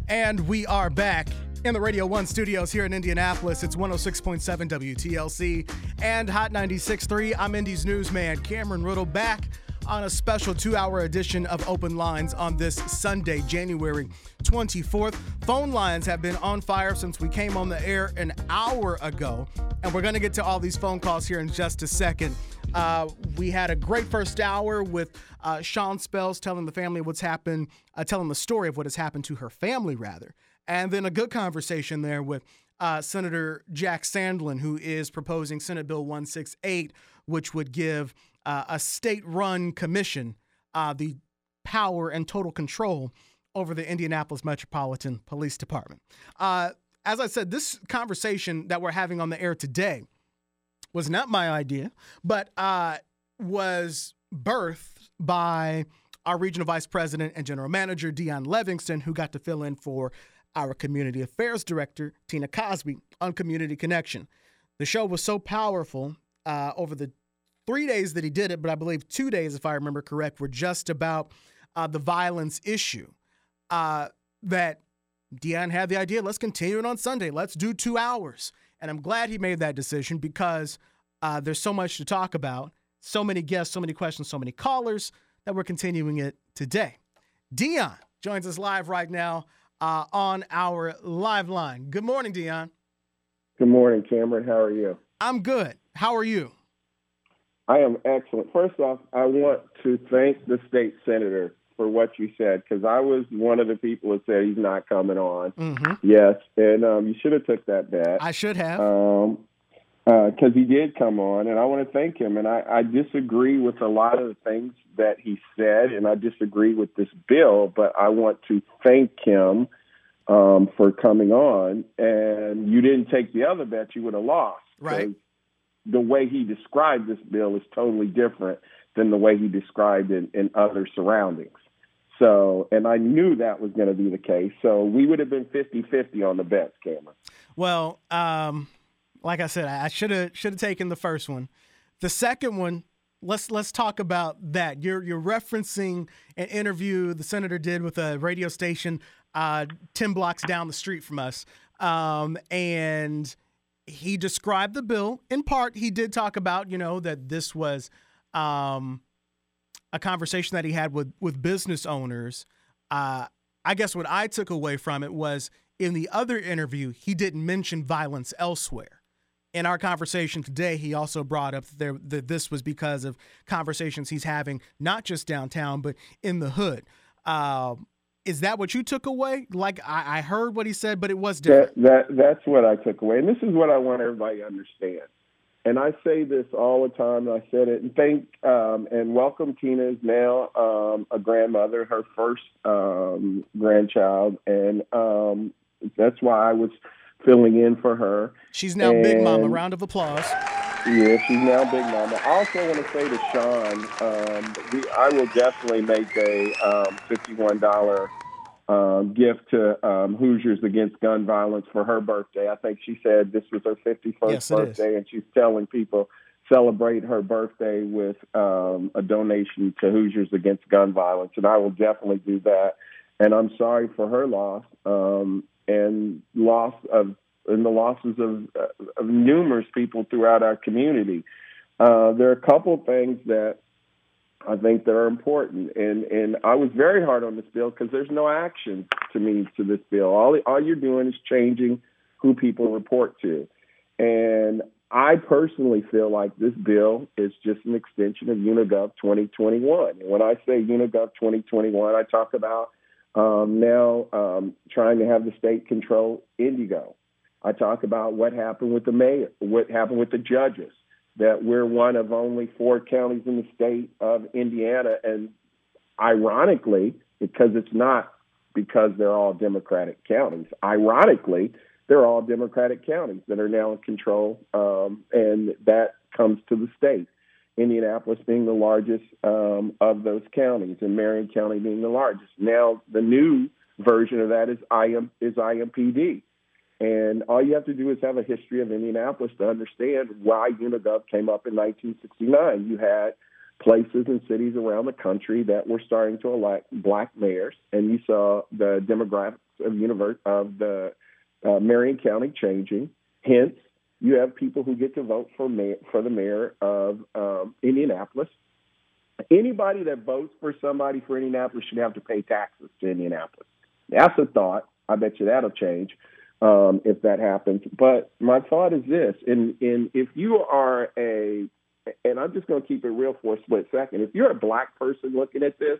And we are back In the Radio 1 studios here in Indianapolis, it's 106.7 WTLC and Hot 96.3. I'm Indy's newsman Cameron Riddle back on a special two hour edition of Open Lines on this Sunday, January 24th. Phone lines have been on fire since we came on the air an hour ago, and we're going to get to all these phone calls here in just a second. Uh, we had a great first hour with uh, Sean Spells telling the family what's happened, uh, telling the story of what has happened to her family, rather. And then a good conversation there with uh, Senator Jack Sandlin, who is proposing Senate Bill 168, which would give uh, a state run commission uh, the power and total control over the Indianapolis Metropolitan Police Department. As I said, this conversation that we're having on the air today was not my idea, but uh, was birthed by our regional vice president and general manager, Deon Levingston, who got to fill in for our community affairs director, Tina Cosby, on Community Connection. The show was so powerful uh, over the three days that he did it, but I believe two days, if I remember correct, were just about uh, the violence issue. Uh, that Deon had the idea, let's continue it on Sunday. Let's do two hours. And I'm glad he made that decision because uh, there's so much to talk about, so many guests, so many questions, so many callers that we're continuing it today. Deon joins us live right now uh, on our live line. Good morning, Deon. Good morning, Cameron. How are you? I'm good. How are you? I am excellent. First off, I want to thank the state senator for what you said because I was one of the people that said he's not coming on. Mm-hmm. Yes, and um, you should have took that bet. I should have. Um, because uh, he did come on, and I want to thank him. And I, I disagree with a lot of the things that he said, and I disagree with this bill. But I want to thank him um, for coming on. And you didn't take the other bet; you would have lost. Right. The way he described this bill is totally different than the way he described it in other surroundings. So, and I knew that was going to be the case. So we would have been 50-50 on the bets, Cameron. Well, um, like I said, I should have should have taken the first one. The second one, let's let's talk about that. You're you're referencing an interview the senator did with a radio station uh, ten blocks down the street from us, um, and he described the bill. In part, he did talk about you know that this was um, a conversation that he had with with business owners. Uh, I guess what I took away from it was in the other interview, he didn't mention violence elsewhere in our conversation today, he also brought up that, there, that this was because of conversations he's having, not just downtown, but in the hood. Uh, is that what you took away? Like I, I, heard what he said, but it was different. That, that that's what I took away, and this is what I want everybody to understand. And I say this all the time. I said it, and thank um, and welcome. Tina is now um, a grandmother, her first um, grandchild, and um, that's why I was filling in for her. She's now and, Big Mama. Round of applause. Yeah, she's now Big Mama. I also want to say to Sean, um, we, I will definitely make a um, fifty-one dollar um, gift to um, Hoosiers Against Gun Violence for her birthday. I think she said this was her fifty-first yes, birthday, and she's telling people celebrate her birthday with um, a donation to Hoosiers Against Gun Violence, and I will definitely do that. And I'm sorry for her loss. Um, and loss of and the losses of, of numerous people throughout our community. Uh, there are a couple of things that I think that are important, and and I was very hard on this bill because there's no action to me to this bill. All all you're doing is changing who people report to, and I personally feel like this bill is just an extension of Unigov 2021. And when I say Unigov 2021, I talk about um, now um, trying to have the state control IndyGo. I talk about what happened with the mayor, what happened with the judges, that we're one of only four counties in the state of Indiana. And ironically, because it's not because they're all Democratic counties, ironically, they're all Democratic counties that are now in control, um, and that comes to the state. Indianapolis being the largest um, of those counties, and Marion County being the largest. Now, the new version of that is IM is IMPD, and all you have to do is have a history of Indianapolis to understand why Unigov came up in 1969. You had places and cities around the country that were starting to elect black mayors, and you saw the demographics of universe of the uh, Marion County changing. Hence, you have people who get to vote for mayor, for the mayor of um, Indianapolis. Anybody that votes for somebody for Indianapolis should have to pay taxes to Indianapolis. That's a thought. I bet you that'll change um, if that happens. But my thought is this: in in if you are a, and I'm just going to keep it real for a split second. If you're a black person looking at this,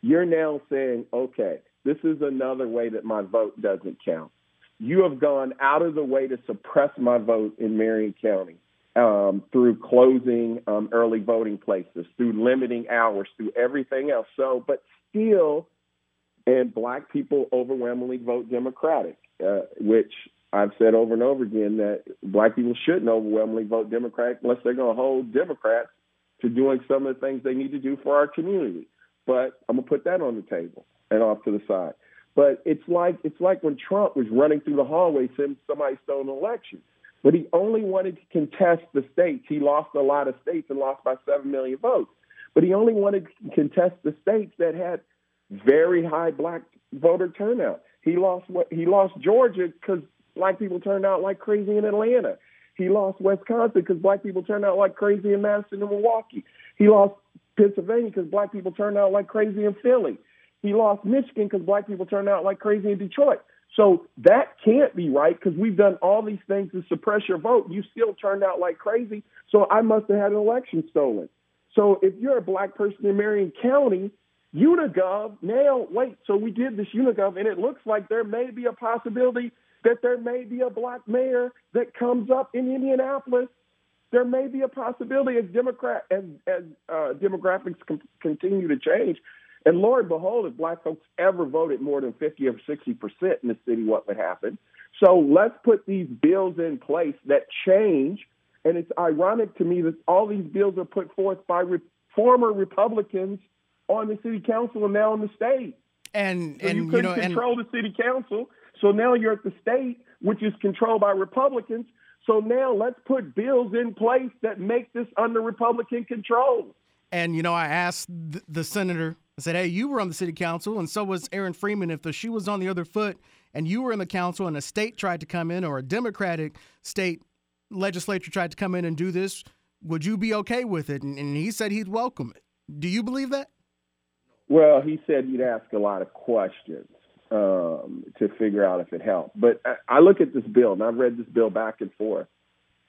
you're now saying, okay, this is another way that my vote doesn't count. You have gone out of the way to suppress my vote in Marion County um, through closing um, early voting places, through limiting hours, through everything else. So, but still, and black people overwhelmingly vote Democratic, uh, which I've said over and over again that black people shouldn't overwhelmingly vote Democratic unless they're going to hold Democrats to doing some of the things they need to do for our community. But I'm gonna put that on the table and off to the side. But it's like it's like when Trump was running through the hallway somebody stole an election. But he only wanted to contest the states. He lost a lot of states and lost by seven million votes. But he only wanted to contest the states that had very high black voter turnout. He lost he lost Georgia because black people turned out like crazy in Atlanta. He lost Wisconsin because black people turned out like crazy in Madison and Milwaukee. He lost Pennsylvania because black people turned out like crazy in Philly. He lost Michigan because black people turned out like crazy in Detroit. So that can't be right because we've done all these things to suppress your vote. You still turned out like crazy. So I must have had an election stolen. So if you're a black person in Marion County, Unigov, now, wait, so we did this Unigov, and it looks like there may be a possibility that there may be a black mayor that comes up in Indianapolis there may be a possibility as Democrat as, as uh, demographics com- continue to change. And Lord behold, if black folks ever voted more than 50 or 60 percent in the city, what would happen? So let's put these bills in place that change. And it's ironic to me that all these bills are put forth by re- former Republicans on the city council and now in the state. And so and you you couldn't know control and the city council. So now you're at the state, which is controlled by Republicans. So now let's put bills in place that make this under Republican control. And you know, I asked the, the senator. I said, "Hey, you were on the city council, and so was Aaron Freeman. If the shoe was on the other foot, and you were in the council, and a state tried to come in, or a Democratic state legislature tried to come in and do this, would you be okay with it?" And, and he said he'd welcome it. Do you believe that? Well, he said he'd ask a lot of questions um, to figure out if it helped. But I, I look at this bill, and I've read this bill back and forth.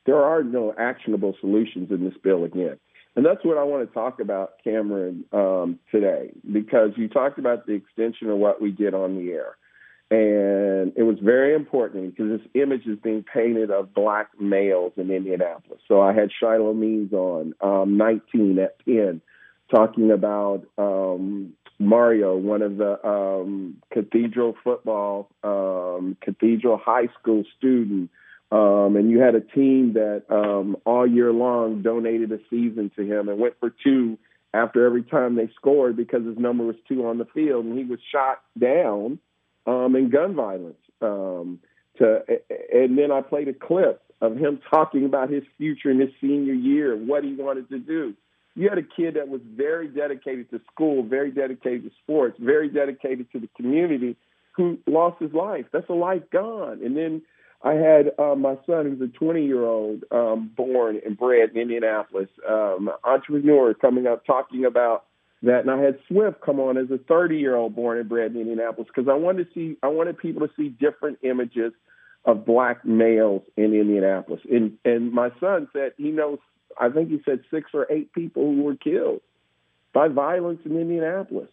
There are no actionable solutions in this bill again. And that's what I want to talk about, Cameron, um, today, because you talked about the extension of what we did on the air. And it was very important because this image is being painted of black males in Indianapolis. So I had Shiloh Means on, um, 19 at 10, talking about um, Mario, one of the um, Cathedral football, um, Cathedral high school student. Um, and you had a team that um, all year long donated a season to him and went for two after every time they scored because his number was two on the field, and he was shot down um, in gun violence. Um, to and then I played a clip of him talking about his future in his senior year, what he wanted to do. You had a kid that was very dedicated to school, very dedicated to sports, very dedicated to the community, who lost his life. That's a life gone. And then I had uh, my son, who's a 20 year old, um, born and bred in Indianapolis, um, entrepreneur, coming up talking about that. And I had Swift come on as a 30 year old born and bred in Indianapolis because I wanted to see, I wanted people to see different images of black males in Indianapolis. And and my son said he knows, I think he said six or eight people who were killed by violence in Indianapolis.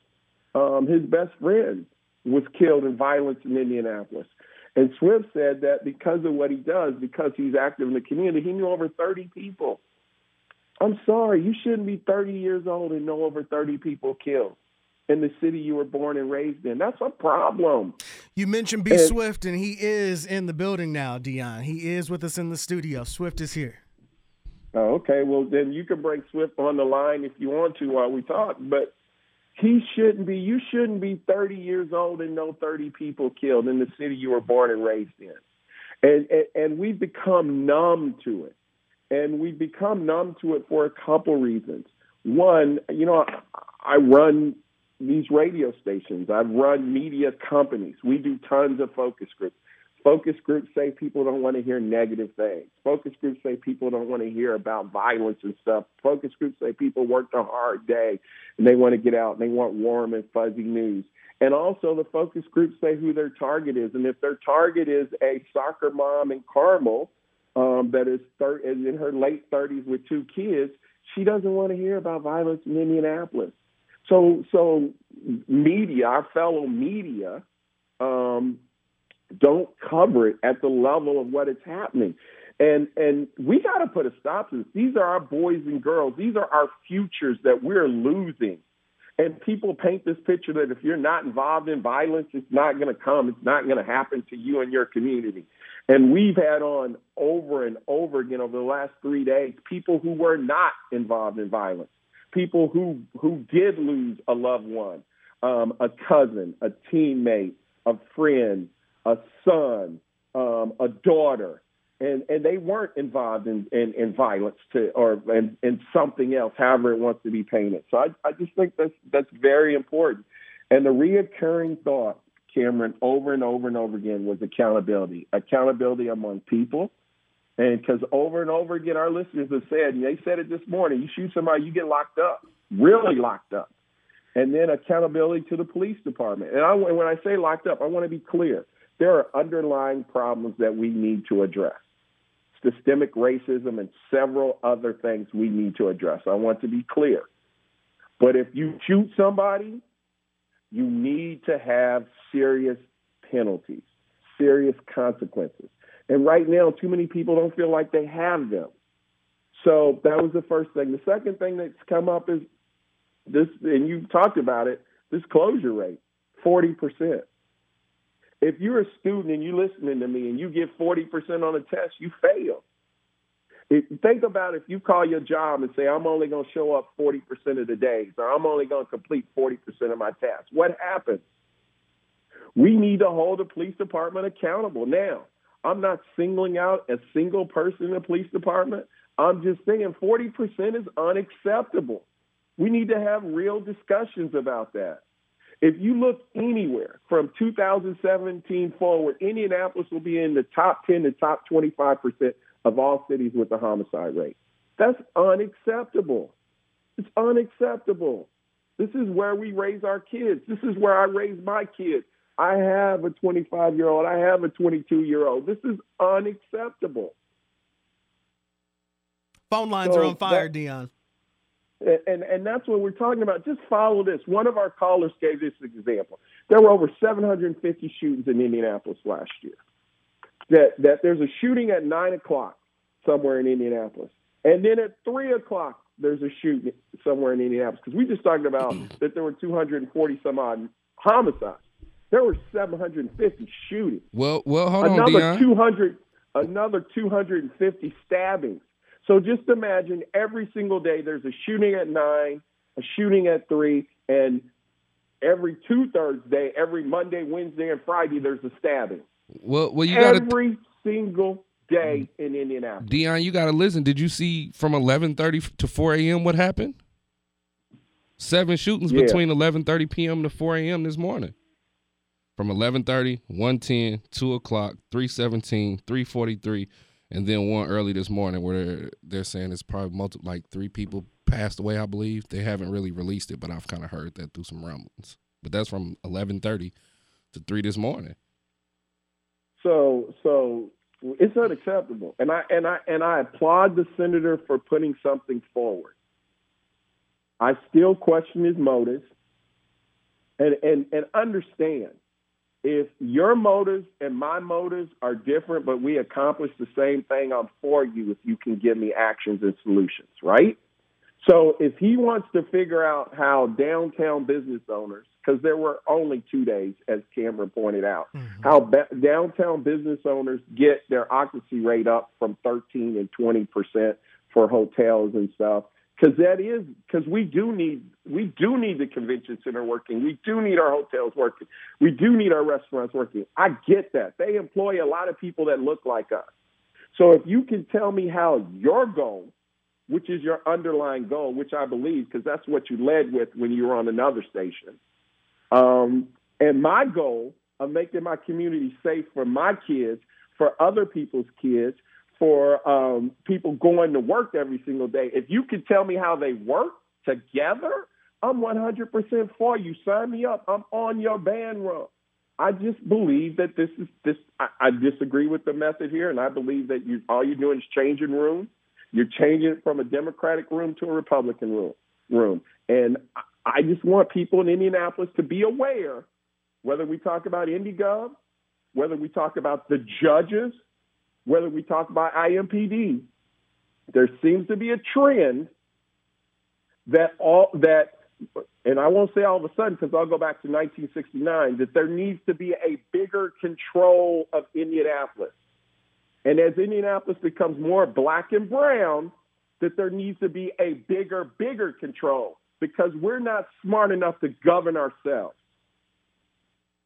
Um, his best friend was killed in violence in Indianapolis. And Swift said that because of what he does, because he's active in the community, he knew over 30 people. I'm sorry, you shouldn't be 30 years old and know over 30 people killed in the city you were born and raised in. That's a problem. You mentioned B. And- Swift, and he is in the building now, Deon. He is with us in the studio. Swift is here. Oh, okay. Well, then you can bring Swift on the line if you want to while we talk. But he shouldn't be. You shouldn't be 30 years old and know 30 people killed in the city you were born and raised in. And and, and we've become numb to it. And we've become numb to it for a couple reasons. One, you know, I run these radio stations. I've run media companies. We do tons of focus groups. Focus groups say people don't want to hear negative things. Focus groups say people don't want to hear about violence and stuff. Focus groups say people worked a hard day and they want to get out and they want warm and fuzzy news. And also, the focus groups say who their target is. And if their target is a soccer mom in Carmel um, that is, thir- is in her late 30s with two kids, she doesn't want to hear about violence in Indianapolis. So, so media, our fellow media, um, don't cover it at the level of what is happening. And and we got to put a stop to this. These are our boys and girls. These are our futures that we're losing. And people paint this picture that if you're not involved in violence, it's not going to come. It's not going to happen to you and your community. And we've had on over and over again over the last three days people who were not involved in violence, people who who did lose a loved one, um, a cousin, a teammate, a friend, a son, um, a daughter, and and they weren't involved in, in, in violence to or in, in something else, however it wants to be painted. So I, I just think that's that's very important. And the reoccurring thought, Cameron, over and over and over again was accountability. Accountability among people. And because over and over again, our listeners have said, and they said it this morning, you shoot somebody, you get locked up, really locked up. And then accountability to the police department. And I, when I say locked up, I want to be clear. There are underlying problems that we need to address systemic racism, and several other things we need to address. I want to be clear. But if you shoot somebody, you need to have serious penalties, serious consequences. And right now, too many people don't feel like they have them. So that was the first thing. The second thing that's come up is this, and you've talked about it, this closure rate, 40% if you're a student and you're listening to me and you get 40% on a test, you fail. If, think about if you call your job and say, I'm only going to show up 40% of the days, or I'm only going to complete 40% of my tasks. What happens? We need to hold the police department accountable. Now, I'm not singling out a single person in the police department. I'm just saying 40% is unacceptable. We need to have real discussions about that. If you look anywhere from 2017 forward, Indianapolis will be in the top 10 to top 25 percent of all cities with the homicide rate. That's unacceptable. It's unacceptable. This is where we raise our kids. This is where I raise my kids. I have a 25 year old. I have a 22 year old. This is unacceptable. Phone lines so are on fire, that, Deon. And, and that's what we're talking about. Just follow this. One of our callers gave this example. There were over 750 shootings in Indianapolis last year. That that there's a shooting at nine o'clock somewhere in Indianapolis, and then at three o'clock there's a shooting somewhere in Indianapolis. Because we just talked about that there were 240 some odd homicides. There were 750 shootings. Well, well, hold another on, Deon. 200, another 250 stabbings. So just imagine every single day there's a shooting at nine, a shooting at three, and every two thirds day, every Monday, Wednesday, and Friday, there's a stabbing. Well, well, you got every single day in Indianapolis. Deon, you got to listen. Did you see from 11:30 to 4 a.m. what happened? Seven shootings yeah. between 11:30 p.m. to 4 a.m. this morning. From 11:30, 1:10, 2 o'clock, 3:17, 3:43 and then one early this morning where they're, they're saying it's probably multi, like three people passed away. I believe they haven't really released it, but I've kind of heard that through some rumblings. But that's from eleven thirty to three this morning. So so it's unacceptable, and I and I and I applaud the senator for putting something forward. I still question his motives, and and and understand if your motives and my motives are different, but we accomplish the same thing, I'm for you if you can give me actions and solutions, right? So if he wants to figure out how downtown business owners, because there were only two days, as Cameron pointed out, mm-hmm. how ba- downtown business owners get their occupancy rate up from 13 and 20 percent for hotels and stuff, because that is because we do need we do need the convention center working. We do need our hotels working. We do need our restaurants working. I get that. They employ a lot of people that look like us. So if you can tell me how your goal, which is your underlying goal, which I believe because that's what you led with when you were on another station, um, and my goal of making my community safe for my kids, for other people's kids, for um, people going to work every single day. If you could tell me how they work together, I'm 100% for you. Sign me up. I'm on your band run. I just believe that this is this. I, I disagree with the method here, and I believe that you all you're doing is changing rooms. You're changing it from a Democratic room to a Republican room. Room, and I just want people in Indianapolis to be aware, whether we talk about IndyGov, whether we talk about the judges, whether we talk about IMPD, there seems to be a trend that all that and I won't say all of a sudden because I'll go back to 1969, that there needs to be a bigger control of Indianapolis. And as Indianapolis becomes more black and brown, that there needs to be a bigger, bigger control because we're not smart enough to govern ourselves.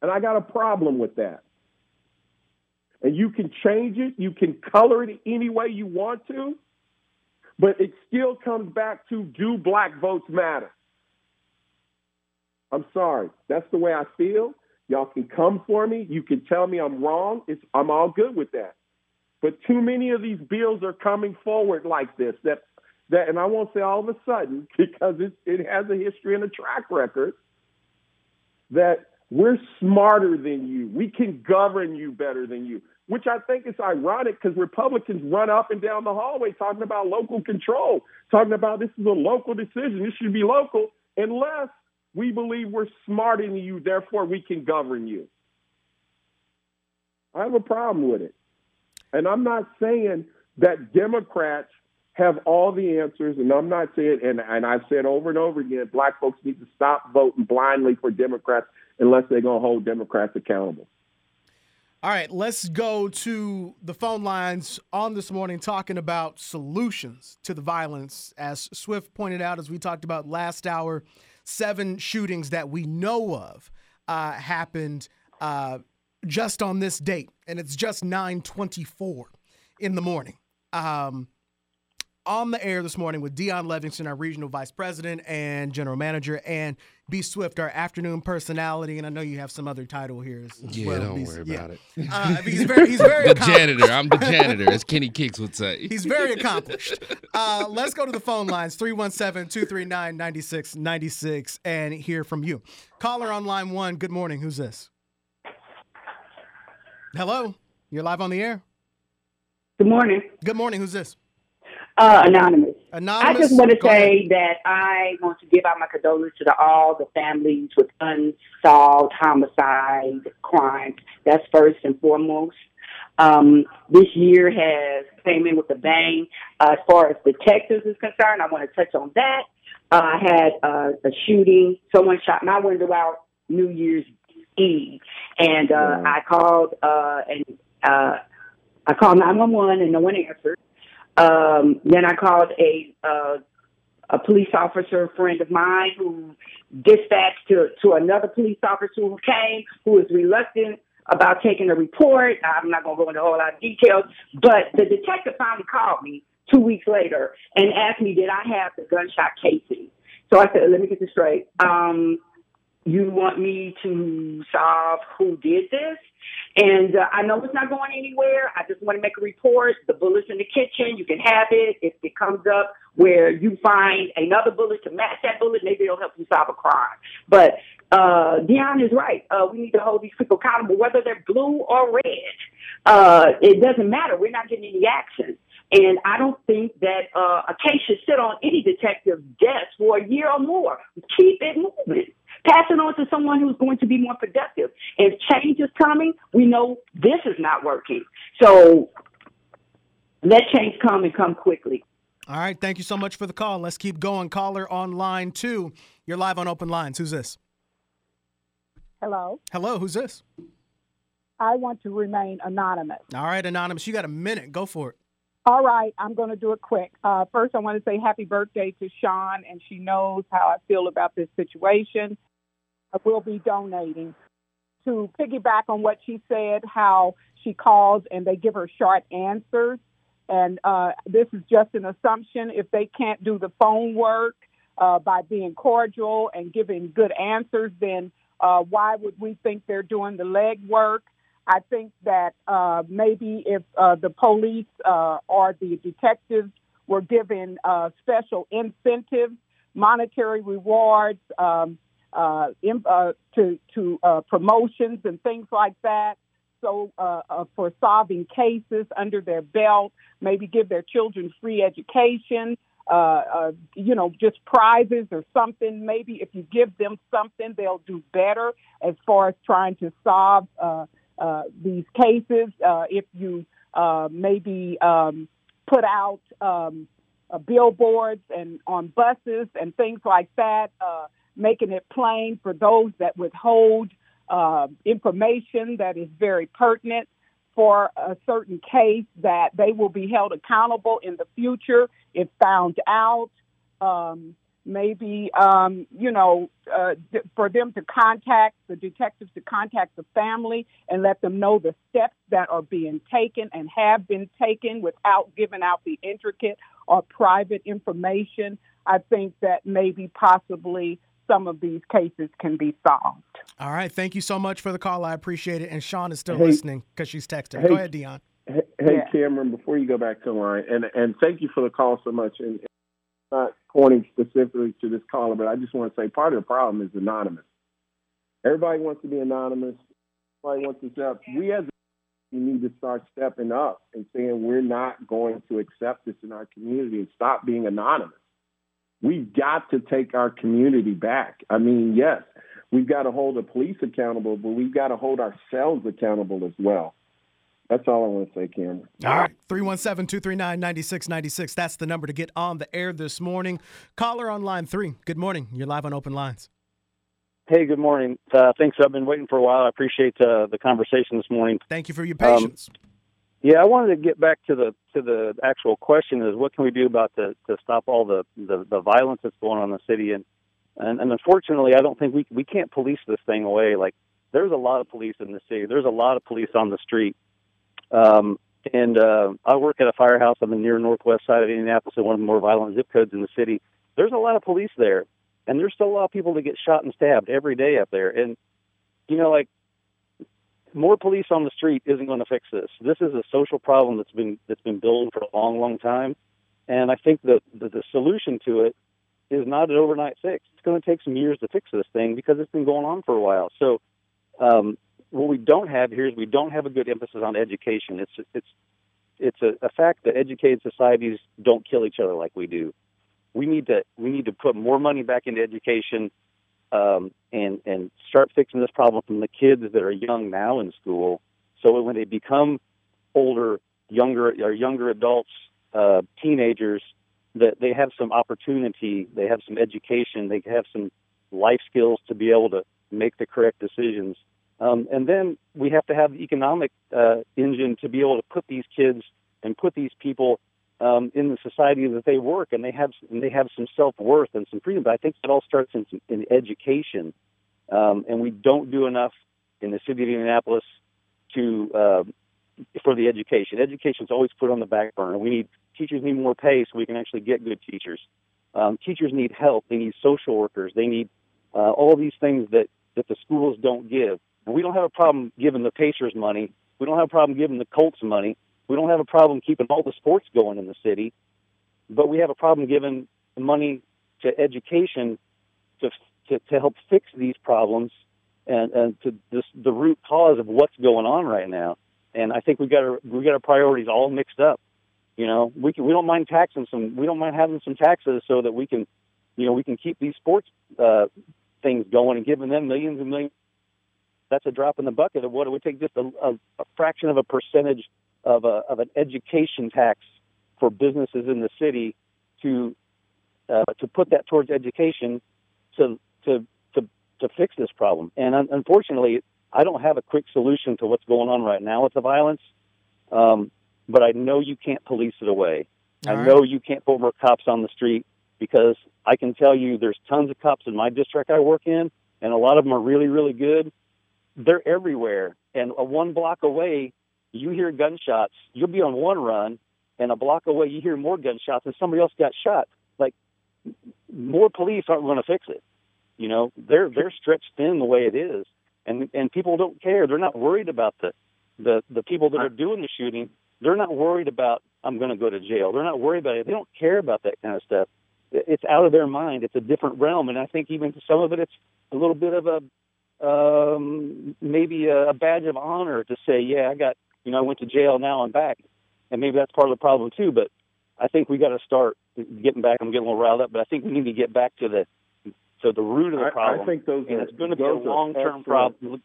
And I got a problem with that. And you can change it, you can color it any way you want to, but it still comes back to do black votes matter? I'm sorry. That's the way I feel. Y'all can come for me. You can tell me I'm wrong. It's, I'm all good with that. But too many of these bills are coming forward like this. That that, and I won't say all of a sudden because it, it has a history and a track record. That we're smarter than you. We can govern you better than you. Which I think is ironic because Republicans run up and down the hallway talking about local control, talking about this is a local decision. This should be local, unless we believe we're smarter than you, therefore we can govern you. I have a problem with it. And I'm not saying that Democrats have all the answers, and I'm not saying, and, and I've said over and over again, black folks need to stop voting blindly for Democrats unless they're going to hold Democrats accountable. All right, let's go to the phone lines on this morning talking about solutions to the violence. As Swift pointed out, as we talked about last hour, seven shootings that we know of uh, happened uh, just on this date, and it's just 9:24 in the morning. Um, on the air this morning with Deon Levingston, our regional vice president and general manager, and B Swift, our afternoon personality. And I know you have some other title here as, as yeah, well. don't He's- worry yeah. about it. Uh, he's very, he's very the janitor. I'm the janitor, as Kenny Kicks would say. He's very accomplished. Uh, let's go to the phone lines 317 239 9696 and hear from you. Caller on line one. Good morning. Who's this? Hello. You're live on the air. Good morning. Good morning. Who's this? Uh, anonymous. Anonymous. I just want to Go say that I want to give out my condolences to all the families with unsolved homicide crimes. That's first and foremost. Um, this year has came in with a bang. Uh, as far as detectives is concerned, I want to touch on that. Uh, I had uh, a shooting. Someone shot my window out New Year's Eve, and uh, I called uh, and uh, I called 911 and no one answered. Um, then I called a uh, a police officer friend of mine who dispatched to to another police officer who came who was reluctant about taking a report. I'm not going to go into a whole lot of details, but the detective finally called me two weeks later and asked me did I have the gunshot casing. So I said, let me get this straight. Um, you want me to solve who did this? And uh, I know it's not going anywhere. I just want to make a report. The bullet's in the kitchen. You can have it. If it comes up where you find another bullet to match that bullet, maybe it'll help you solve a crime. But uh, Deon is right. Uh, we need to hold these people accountable, whether they're blue or red. Uh, it doesn't matter. We're not getting any action. And I don't think that uh, a case should sit on any detective's desk for a year or more. Keep it moving. Pass it on to someone who's going to be more productive. If change is coming, we know this is not working. So let change come and come quickly. All right. Thank you so much for the call. Let's keep going. Caller on line two. You're live on open lines. Who's this? Hello. Hello. Who's this? I want to remain anonymous. All right, Anonymous. You got a minute. Go for it. All right, I'm going to do it quick. Uh, first, I want to say happy birthday to Sean, and she knows how I feel about this situation. Will be donating. To piggyback on what she said, how she calls and they give her short answers. And uh, this is just an assumption. If they can't do the phone work uh, by being cordial and giving good answers, then Uh, why would we think they're doing the legwork? I think that uh, maybe if uh, the police uh, or the detectives were given uh, special incentives, monetary rewards um, uh, in, uh, to to uh, promotions and things like that. So uh, uh, for solving cases under their belt, maybe give their children free education. Uh, uh, you know, just prizes or something. Maybe if you give them something, they'll do better as far as trying to solve uh, uh, these cases. Uh, if you uh, maybe um, put out um, uh, billboards and on buses and things like that, uh, making it plain for those that withhold uh, information that is very pertinent for a certain case that they will be held accountable in the future if found out. Um, maybe um, you know uh, for them to contact the detectives to contact the family and let them know the steps that are being taken and have been taken without giving out the intricate or private information. I think that maybe possibly some of these cases can be solved. All right. Thank you so much for the call. I appreciate it. And Sean is still Hey. listening because she's texting. Hey. Go ahead, Deon. Hey, hey, Cameron, before you go back to the line, and and thank you for the call so much. And, and not pointing specifically to this caller, but I just want to say part of the problem is anonymous. Everybody wants to be anonymous. Everybody wants to step. We as a we need to start stepping up and saying we're not going to accept this in our community and stop being anonymous. We've got to take our community back. I mean, yes, we've got to hold the police accountable, but we've got to hold ourselves accountable as well. That's all I want to say, Cameron. All right. 317 239 9696. That's the number to get on the air this morning. Caller on line three. Good morning. You're live on Open Lines. Hey, good morning. Uh, thanks. I've been waiting for a while. I appreciate uh, the conversation this morning. Thank you for your Um, patience. Yeah, I wanted to get back to the to the actual question: is what can we do about the to stop all the the, the violence that's going on in the city? And, and and unfortunately, I don't think we we can't police this thing away. Like there's a lot of police in the city. There's a lot of police on the street. Um, and uh, I work at a firehouse on the near northwest side of Indianapolis, in one of the more violent zip codes in the city. There's a lot of police there, and there's still a lot of people that get shot and stabbed every day up there. And you know, like more police on the street isn't going to fix this. This is a social problem that's been that's been building for a long, long time, and I think that the, the solution to it is not an overnight fix. It's going to take some years to fix this thing because it's been going on for a while. So, um, what we don't have here is we don't have a good emphasis on education. It's it's it's a, a fact that educated societies don't kill each other like we do. We need to we need to put more money back into education um, and and start fixing this problem from the kids that are young now in school, so when they become older, younger or younger adults, uh, teenagers, that they have some opportunity, they have some education, they have some life skills to be able to make the correct decisions. Um, and then we have to have the economic uh, engine to be able to put these kids and put these people um, in the society that they work, and they have and they have some self worth and some freedom. But I think it all starts in, in education, um, and we don't do enough in the city of Indianapolis to uh, for the education. Education is always put on the back burner. We need teachers need more pay so we can actually get good teachers. Um, teachers need help. They need social workers. They need uh, all these things that that the schools don't give. And we don't have a problem giving the Pacers money. We don't have a problem giving the Colts money. We don't have a problem keeping all the sports going in the city. But we have a problem giving money to education to to, to help fix these problems and and to this the root cause of what's going on right now. And I think we got our we got our priorities all mixed up. You know, we can, we don't mind taxing some. We don't mind having some taxes so that we can, you know, we can keep these sports uh, things going and giving them millions and millions. That's a drop in the bucket of what it would take just a, a, a fraction of a percentage of a of an education tax for businesses in the city to uh, to put that towards education to to to to fix this problem. And un- unfortunately, I don't have a quick solution to what's going on right now with the violence. Um, but I know you can't police it away. I know you can't put more cops on the street because I can tell you there's tons of cops in my district I work in, and a lot of them are really, really good. They're everywhere. And a one block away, you hear gunshots. You'll be on one run, and a block away, you hear more gunshots, and somebody else got shot. Like, more police aren't going to fix it. You know, they're they're stretched thin the way it is, and and people don't care. They're not worried about the the the people that are doing the shooting. They're not worried about I'm going to go to jail. They're not worried about it. They don't care about that kind of stuff. It's out of their mind. It's a different realm, and I think even some of it, it's a little bit of a um, maybe a badge of honor to say, yeah, I got you know I went to jail, now I'm back, and maybe that's part of the problem too. But I think we got to start getting back. I'm getting a little riled up, but I think we need to get back to the to the root of the problem. I, I think those and are, it's going to be a long term problem.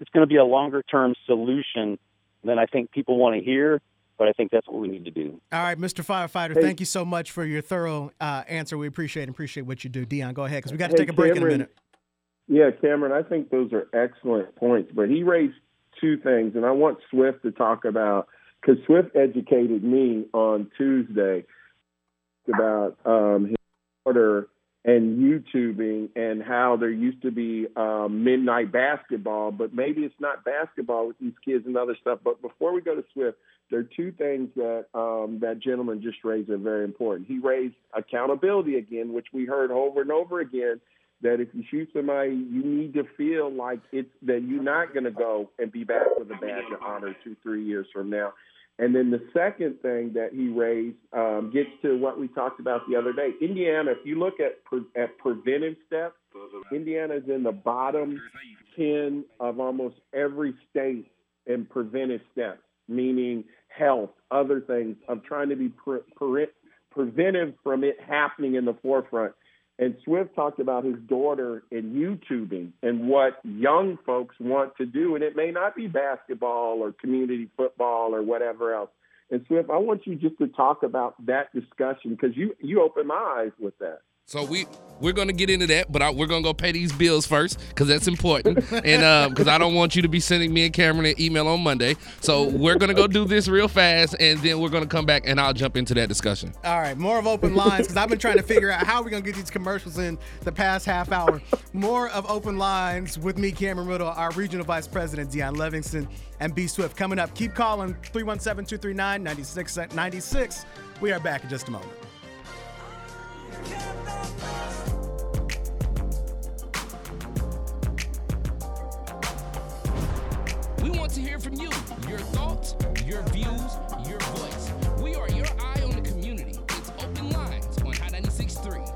It's going to be a longer term solution than I think people want to hear. But I think that's what we need to do. All right, Mr. Firefighter, Hey. thank you so much for your thorough uh, answer. We appreciate and appreciate what you do. Deon, go ahead because we got to Hey, take a break in a minute. Yeah, Cameron, I think those are excellent points. But he raised two things, and I want Swift to talk about because Swift educated me on Tuesday about um, his daughter and YouTubing and how there used to be um, midnight basketball, but maybe it's not basketball with these kids and other stuff. But before we go to Swift, there are two things that um, that gentleman just raised that are very important. He raised accountability again, which we heard over and over again. That if you shoot somebody, you need to feel like it's that you're not going to go and be back with a badge of honor two, three years from now. And then the second thing that he raised um, gets to what we talked about the other day. Indiana, if you look at pre- at preventive steps, Indiana is in the bottom ten of almost every state in preventive steps, meaning health, other things of trying to be pre- pre- preventive from it happening in the forefront. And Swift talked about his daughter in YouTubing and what young folks want to do. And it may not be basketball or community football or whatever else. And Swift, I want you just to talk about that discussion because you, you opened my eyes with that. So we we're gonna get into that, but I, we're gonna go pay these bills first because that's important, and um, because I don't want you to be sending me and Cameron an email on Monday. So we're gonna go do this real fast, and then we're gonna come back and I'll jump into that discussion. All right, more of open lines because I've been trying to figure out how we're gonna get these commercials in the past half hour. More of open lines with me, Cameron Riddle, our regional vice president, Deon Levingston, and B Swift. Coming up, keep calling 317-239-9696. We are back in just a moment. We want to hear from you, your thoughts, your views, your voice. We are your eye on the community. It's open lines on Hot 96.3.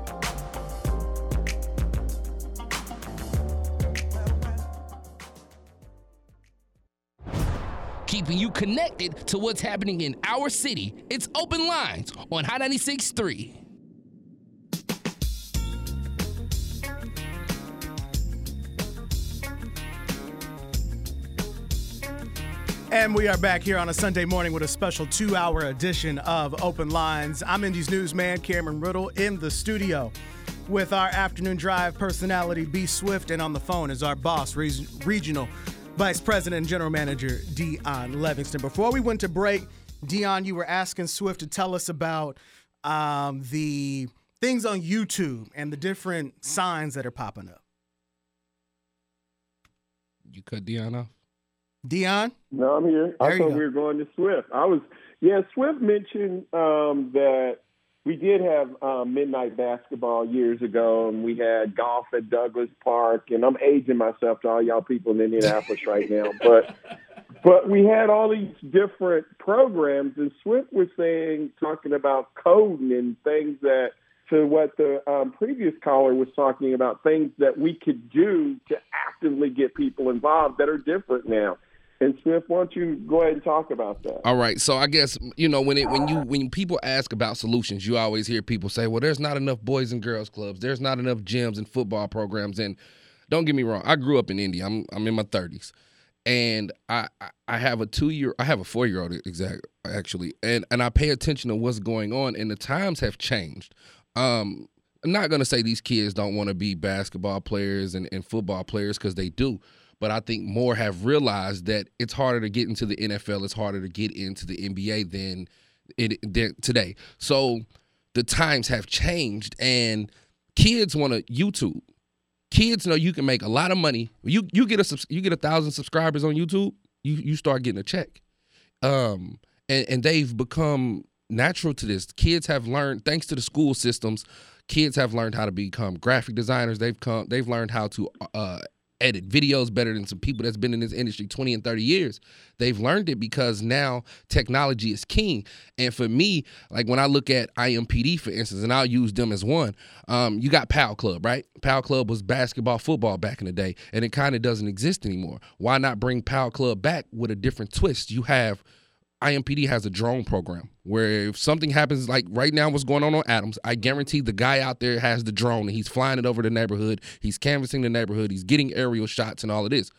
Keeping you connected to what's happening in our city. It's open lines on Hot 96.3. And we are back here on a Sunday morning with a special two hour edition of Open Lines. I'm Indy's newsman, Cameron Riddle, in the studio with our afternoon drive personality, B Swift, and on the phone is our boss, Re- Regional Vice President and General Manager, Deon Levingston. Before we went to break, Deon, you were asking Swift to tell us about um, the things on YouTube and the different signs that are popping up. You cut Deon off? Deon? No, I'm here. I There you thought we were going to Swift. I was, yeah. Swift mentioned um, that we did have um, midnight basketball years ago, and we had golf at Douglass Park. And I'm aging myself to all y'all people in Indianapolis right now, but but we had all these different programs, and Swift was saying, talking about coding and things that. To what the um, previous caller was talking about, things that we could do to actively get people involved that are different now. And Swift, why don't you go ahead and talk about that? All right, so I guess you know when it when you when people ask about solutions, you always hear people say, "Well, there's not enough boys and girls clubs. There's not enough gyms and football programs." And don't get me wrong, I grew up in India. I'm I'm in my 30s, and I I- I have a two year I have a four year old exact actually, and and I pay attention to what's going on, and the times have changed. Um, I'm not gonna say these kids don't want to be basketball players and, and football players because they do. But I think more have realized that it's harder to get into the NFL. It's harder to get into the NBA than it than today. So the times have changed, and kids want to YouTube. Kids know you can make a lot of money. You you get a you get a thousand subscribers on YouTube. You you start getting a check. Um, and and they've become natural to this. Kids have learned thanks to the school systems. Kids have learned how to become graphic designers. They've come. They've learned how to uh, edit videos better than some people that's been in this industry 20 and 30 years. They've learned it because now technology is king. And for me, like when I look at IMPD, for instance, and I'll use them as one, um, you got PAL Club, right? PAL Club was basketball, football back in the day, and it kind of doesn't exist anymore. Why not bring PAL Club back with a different twist? You have IMPD has a drone program where if something happens, like right now, what's going on on Adams, I guarantee the guy out there has the drone and he's flying it over the neighborhood. He's canvassing the neighborhood. He's getting aerial shots and all of this.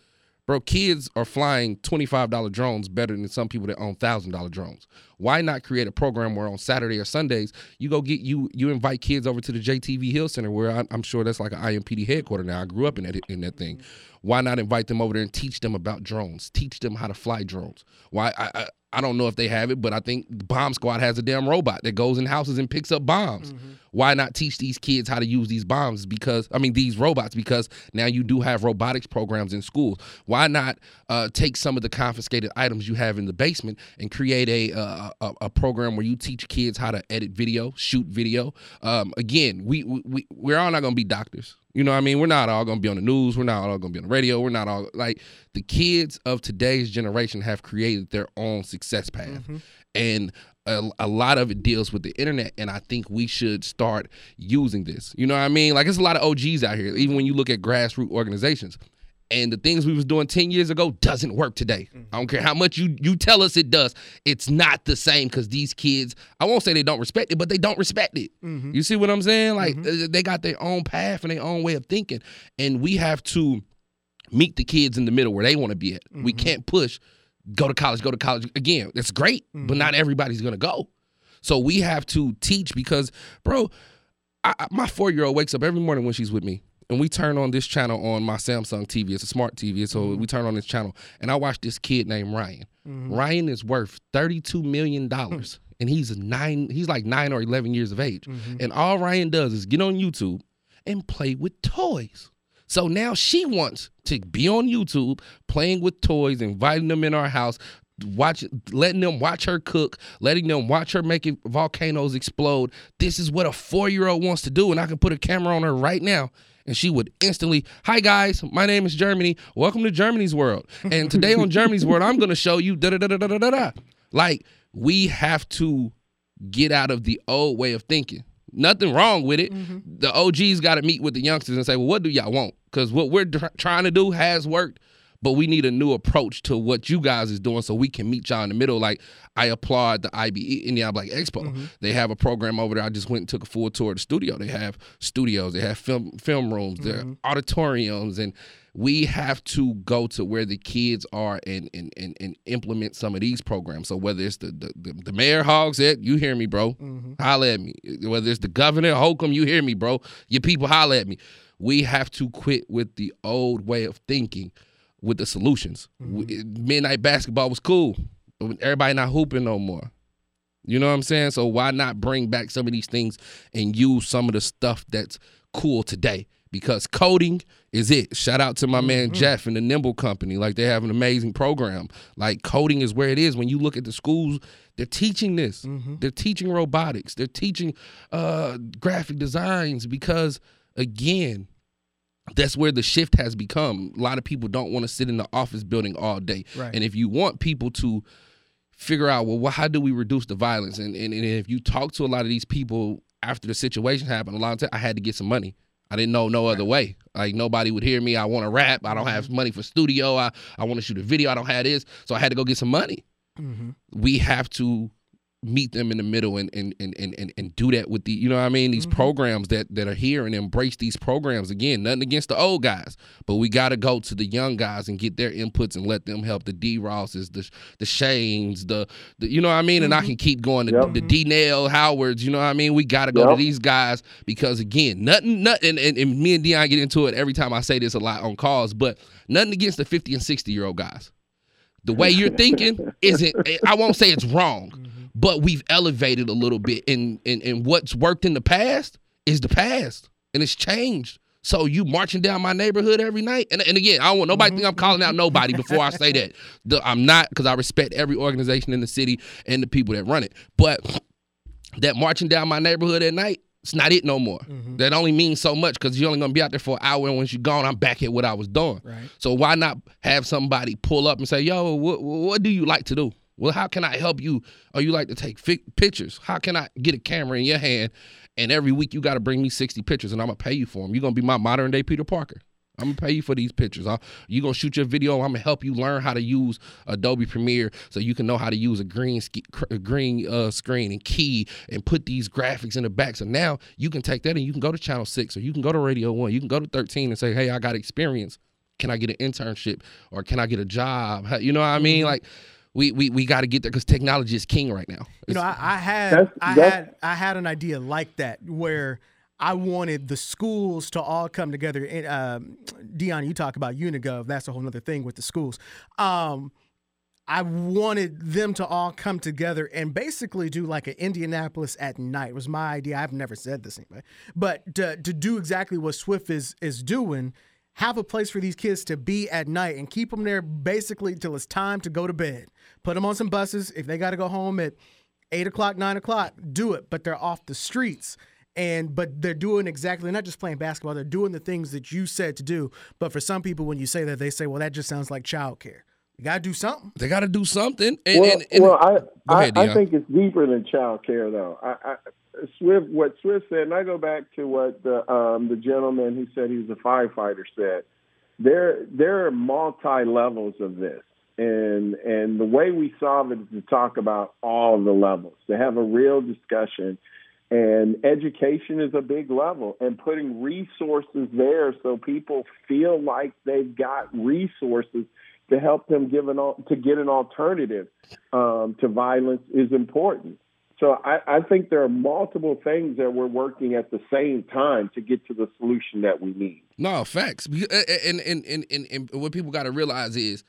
Bro, kids are flying $25 drones better than some people that own $1,000 drones. Why not create a program where on Saturday or Sundays you go get you you invite kids over to the JTV Hill Center where I, am sure that's like an IMPD headquarters now. I grew up in that in that thing. Mm-hmm. Why not invite them over there and teach them about drones? Teach them how to fly drones. Why I, I I don't know if they have it, but I think Bomb Squad has a damn robot that goes in houses and picks up bombs. Mm-hmm. Why not teach these kids how to use these bombs? Because I mean these robots. Because now you do have robotics programs in schools. Why not uh, take some of the confiscated items you have in the basement and create a uh, a, a, program where you teach kids how to edit video, shoot video? Um, again, we we we're all not going to be doctors. You know what I mean? We're not all going to be on the news. We're not all going to be on the radio. We're not all like the kids of today's generation have created their own success path. Mm-hmm. And a, a, lot of it deals with the internet. And I think we should start using this. You know what I mean? Like, it's a lot of OGs out here, even when you look at grassroots organizations and the things we was doing 10 years ago doesn't work today mm-hmm. i don't care how much you you tell us it does it's not the same because these kids i won't say they don't respect it but they don't respect it mm-hmm. you see what i'm saying like mm-hmm. they got their own path and their own way of thinking and we have to meet the kids in the middle where they want to be at we mm-hmm. can't push go to college go to college again that's great but mm-hmm. not everybody's gonna go so we have to teach because bro I, my four year old wakes up every morning when she's with me and we turn on this channel on my Samsung TV. It's a smart TV, so mm-hmm. we turn on this channel, and I watch this kid named Ryan. Mm-hmm. Ryan is worth thirty-two million dollars, and he's nine. He's like nine or eleven years of age, mm-hmm. and all Ryan does is get on YouTube and play with toys. So now she wants to be on YouTube playing with toys, inviting them in our house, watch letting them watch her cook letting them watch her making volcanoes explode this is what a four-year-old wants to do and i can put a camera on her right now and she would instantly, "Hi guys, my name is Germany. Welcome to Germany's World." And today on Germany's World, I'm going to show you da da da da da da da. Like we have to get out of the old way of thinking. Nothing wrong with it. Mm-hmm. The OGs got to meet with the youngsters and say, "Well, what do y'all want?" Because what we're trying to do has worked but we need a new approach to what you guys is doing so we can meet y'all in the middle. Like I applaud the IBE Indiana Black Expo. Mm-hmm. They have a program over there. I just went and took a full tour of the studio. They have studios, they have film film rooms, mm-hmm. auditoriums, and we have to go to where the kids are and and and, and implement some of these programs. So whether it's the the, the, the mayor Hogsett, you hear me, bro. Mm-hmm. Holla at me. Whether it's the governor Holcomb, you hear me, bro. Your people holla at me. We have to quit with the old way of thinking with the solutions. Mm-hmm. Midnight basketball was cool, but everybody not hooping no more. You know what I'm saying? So why not bring back some of these things and use some of the stuff that's cool today? Because coding is it. Shout out to my mm-hmm. man Jeff and the Nimble Company. Like they have an amazing program. Like coding is where it is. When you look at the schools, they're teaching this. Mm-hmm. They're teaching robotics. They're teaching uh, graphic designs because again, that's where the shift has become. A lot of people don't want to sit in the office building all day. Right. And if you want people to figure out, well, how do we reduce the violence? And, and, and if you talk to a lot of these people after the situation happened, a lot of time I had to get some money. I didn't know no other way. Like nobody would hear me. I want to rap. I don't have mm-hmm. money for studio. I, I want to shoot a video. I don't have this. So I had to go get some money. Mm-hmm. We have to meet them in the middle and and and and, and do that with the you know what I mean these mm-hmm. programs that that are here and embrace these programs again nothing against the old guys but we got to go to the young guys and get their inputs and let them help the D Rosses the the Shanes the, the you know what I mean mm-hmm. and I mm-hmm. can keep going to yep. the D Nail Howards you know what I mean we got to go yep. to these guys because again nothing nothing and, and me and Deon get into it every time I say this a lot on calls but nothing against the 50 and 60 year old guys the way you're thinking isn't I won't say it's wrong but we've elevated a little bit and and, and what's worked in the past is the past and it's changed so you marching down my neighborhood every night and, and again i don't want nobody mm-hmm. think i'm calling out nobody before i say that the, i'm not because i respect every organization in the city and the people that run it but that marching down my neighborhood at night It's not it no more. Mm-hmm. That only means so much because you're only gonna be out there for an hour, and once you're gone, I'm back at what I was doing. Right. So why not have somebody pull up and say, "Yo, what, what do you like to do? Well, how can I help you? Or you like to take fi- pictures? How can I get a camera in your hand? And every week you got to bring me 60 pictures, and I'm gonna pay you for them. You're gonna be my modern day Peter Parker. I'm gonna pay you for these pictures. You gonna shoot your video. I'm gonna help you learn how to use Adobe Premiere so you can know how to use a green green uh, screen and key and put these graphics in the back. So now you can take that and you can go to Channel Six or you can go to Radio One. You can go to 13 and say, Hey, I got experience. Can I get an internship or can I get a job? You know what I mean? Like we we we got to get there because technology is king right now. You know, I, I had That's- I that's- had I had an idea like that where I wanted the schools to all come together. And um, Deon, you talk about Unigov. That's a whole other thing with the schools. Um, I wanted them to all come together and basically do like an Indianapolis at night. Was my idea. I've never said this anyway, but to, to do exactly what Swift is is doing. Have a place for these kids to be at night and keep them there basically till it's time to go to bed. Put them on some buses. If they got to go home at eight o'clock, nine o'clock, do it. But they're off the streets. And but they're doing exactly not just playing basketball, they're doing the things that you said to do. But for some people, when you say that, they say, Well, that just sounds like child care You gotta do something. They got to do something. And, well, and, and well, I Go I, ahead, I think it's deeper than child care, though. I, I, Swift, what Swift said, and I go back to what the um, the gentleman who said he was a firefighter said. There there are multi levels of this, and and the way we solve it is to talk about all the levels, to have a real discussion. And education is a big level, and putting resources there so people feel like they've got resources to help them give an to get an alternative um, to violence is important. So I, I think there are multiple things that we're working at the same time to get to the solution that we need. No facts. And and and and, and what people got to realize is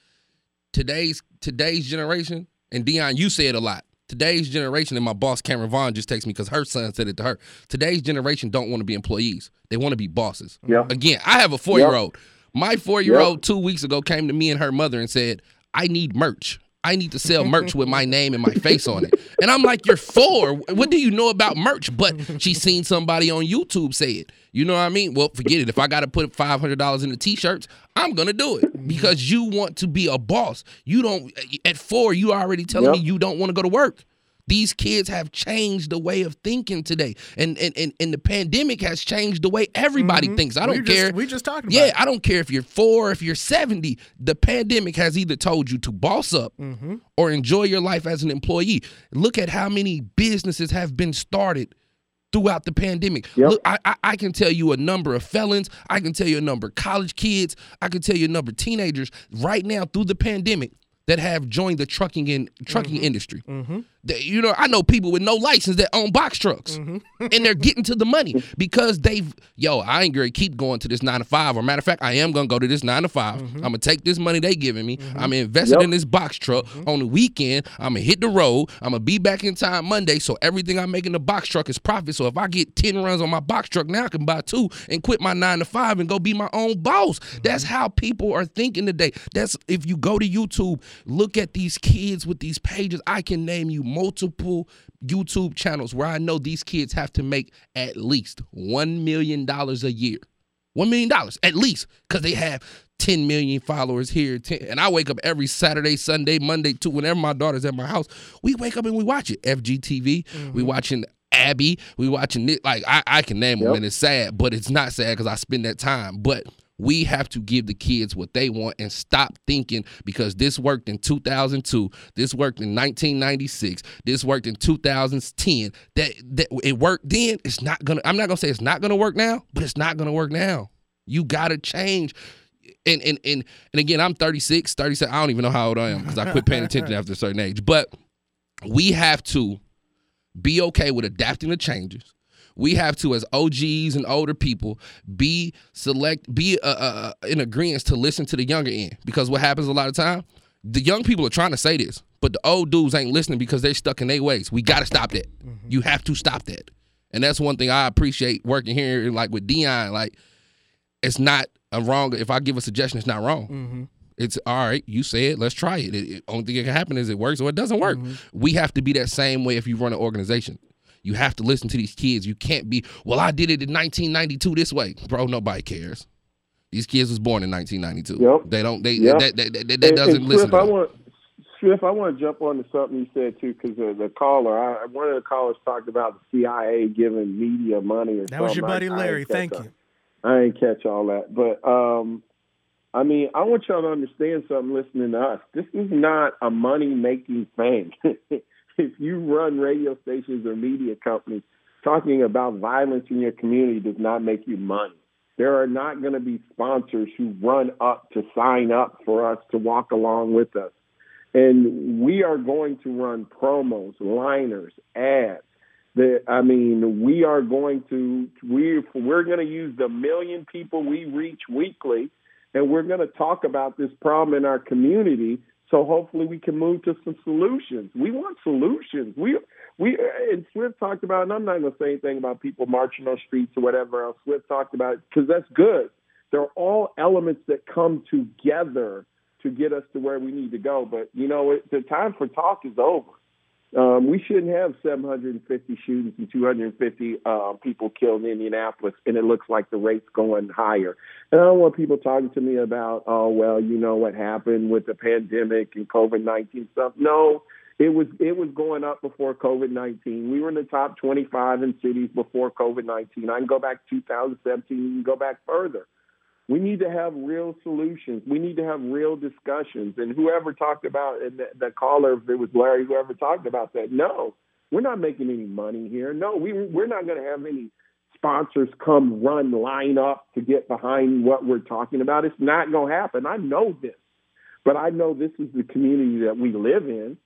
today's today's generation. And Deon, you say it a lot. Today's generation, and my boss Cameron Vaughn just texted me because her son said it to her. Today's generation don't want to be employees; they want to be bosses. Yeah. Again, I have a four year old. My four year old two weeks ago came to me and her mother and said, "I need merch." I need to sell merch with my name and my face on it. And I'm like, You're four. What do you know about merch? But she's seen somebody on YouTube say it. You know what I mean? Well, forget it. If I got to put $500 in the t shirts, I'm going to do it because you want to be a boss. You don't, at four, you already telling me you don't want to go to work. These kids have changed the way of thinking today. And and, and, and the pandemic has changed the way everybody thinks. I don't just- care. we just talked about Yeah. I don't care if you're four, if you're 70. The pandemic has either told you to boss up Mm-hmm. or enjoy your life as an employee. Look at how many businesses have been started throughout the pandemic. Look, I, I I can tell you a number of felons. I can tell you a number of college kids. I can tell you a number of teenagers right now through the pandemic that have joined the trucking in trucking industry. Mm-hmm. They- you know, I know people with no license that own box trucks, Mm-hmm. and they're getting to the money because they've. Yo, I ain't gonna keep going to this nine to five. Or matter of fact, I am gonna go to this nine to 5 i Mm-hmm. I'm gonna take this money they giving me. I'm invested Yep. in this box truck. Mm-hmm. On the weekend, I'm gonna hit the road. I'm gonna be back in time Monday, so everything I make in the box truck is profit. So if I get ten runs on my box truck now, I can buy two and quit my nine to five and go be my own boss. That's how people are thinking today. That's if you go to YouTube, look at these kids with these pages. I can name you multiple YouTube channels where I know these kids have to make at least one million dollars a year. One million dollars at least, because they have 10 million followers here. 10, and I wake up every Saturday, Sunday, Monday too. Whenever my daughter's at my house, we wake up and we watch it. FGTV, we mm-hmm. watching Abby, we watching it. Like I, I can name them, and it's sad, but it's not sad because I spend that time. But we have to give the kids what they want and stop thinking because this worked in 2002, this worked in 1996, this worked in 2010. That that it worked then. It's not gonna. I'm not gonna say it's not gonna work now, but it's not gonna work now. You gotta change. And and and and again, I'm 36, 37. I don't even know how old I am because I quit paying attention after a certain age. But we have to be okay with adapting to changes. We have to, as OGs and older people, be select, be uh, uh, in agreement to listen to the younger end. Because what happens a lot of time, the young people are trying to say this, but the old dudes ain't listening because they're stuck in their ways. We got to stop that. You have to stop that. And that's one thing I appreciate working here, like with Deon. Like, it's not a wrong. If I give a suggestion, it's not wrong. Mm-hmm. It's all right. You say it. Let's try it. it, it only thing that can happen is it works or it doesn't work. We have to be that same way if you run an organization. You have to listen to these kids. You can't be, well, I did it in 1992 this way. Bro, nobody cares. These kids was born in 1992. Yep. They don't, they, Yep. that, that, that, that And- doesn't and listen Swift, to I them. want Swift, I want to jump on to something you said too, because the, the caller, I, one of the callers talked about the CIA giving media money or something. That was your something. buddy I- I Larry. ain't catch Thank all- you. I ain't catch all that, but um, I mean, I want y'all to understand something. Listening to us, this is not a money making thing. if you run radio stations or media companies, talking about violence in your community does not make you money. There are not going to be sponsors who run up to sign up for us to walk along with us. And we are going to run promos, liners, ads. That I mean, we are going to we we're going to use the million people we reach weekly, and we're going to talk about this problem in our community. So hopefully we can move to some solutions. We want solutions. We we and Swift talked about, and I'm not going to say anything about people marching on streets or whatever else. Swift talked about because that's good. They're all elements that come together to get us to where we need to go. But you know, it, the time for talk is over. Um, we shouldn't have 750 shootings and 250 uh, people killed in Indianapolis, and it looks like the rate's going higher. And I don't want people talking to me about, oh well, you know what happened with the pandemic and COVID 19 stuff. No, it was it was going up before COVID 19. We were in the top 25 in cities before COVID 19. I can go back to 2017. You can go back further. We need to have real solutions. We need to have real discussions. And whoever talked about and the, the caller, if it was Larry, whoever talked about that, no, we're not making any money here. No, we we're not going to have any sponsors come run line up to get behind what we're talking about. It's not going to happen. I know this, but I know this is the community that we live in.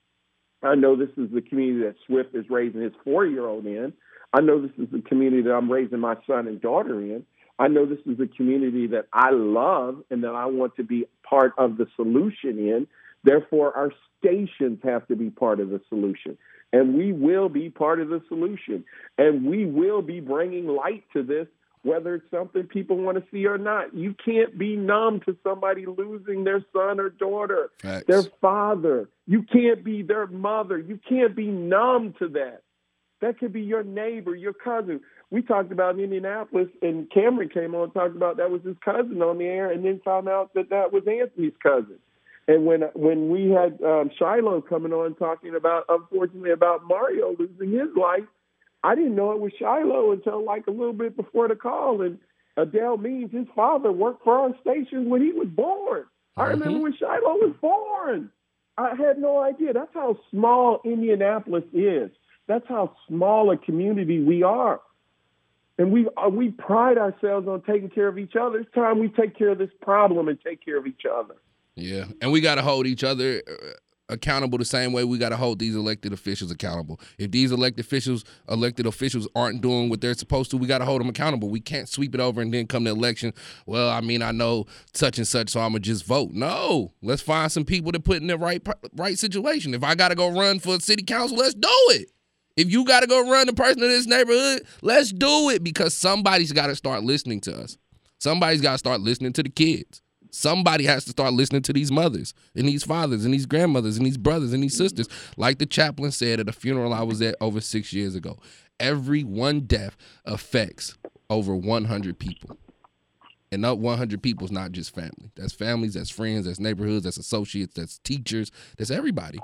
I know this is the community that Swift is raising his four year old in. I know this is the community that I'm raising my son and daughter in. I know this is a community that I love and that I want to be part of the solution in. Therefore, our stations have to be part of the solution. And we will be part of the solution. And we will be bringing light to this, whether it's something people want to see or not. You can't be numb to somebody losing their son or daughter, Facts. their father. You can't be their mother. You can't be numb to that. That could be your neighbor, your cousin. We talked about in Indianapolis, and Cameron came on and talked about that was his cousin on the air, and then found out that that was Anthony's cousin. And when when we had um, Shiloh coming on talking about, unfortunately, about Mario losing his life, I didn't know it was Shiloh until like a little bit before the call. And Adele Means, his father, worked for our station when he was born. I remember when Shiloh was born. I had no idea. That's how small Indianapolis is. That's how small a community we are. And we uh, we pride ourselves on taking care of each other. It's time we take care of this problem and take care of each other. Yeah, and we got to hold each other uh, accountable the same way we got to hold these elected officials accountable. If these elected officials elected officials aren't doing what they're supposed to, we got to hold them accountable. We can't sweep it over and then come to election. Well, I mean, I know such and such, so I'm gonna just vote. No, let's find some people to put in the right right situation. If I got to go run for city council, let's do it. If you got to go run the person in this neighborhood, let's do it because somebody's got to start listening to us. Somebody's got to start listening to the kids. Somebody has to start listening to these mothers and these fathers and these grandmothers and these brothers and these sisters. Like the chaplain said at a funeral I was at over six years ago, every one death affects over 100 people. And that 100 people is not just family. That's families, that's friends, that's neighborhoods, that's associates, that's teachers, that's everybody.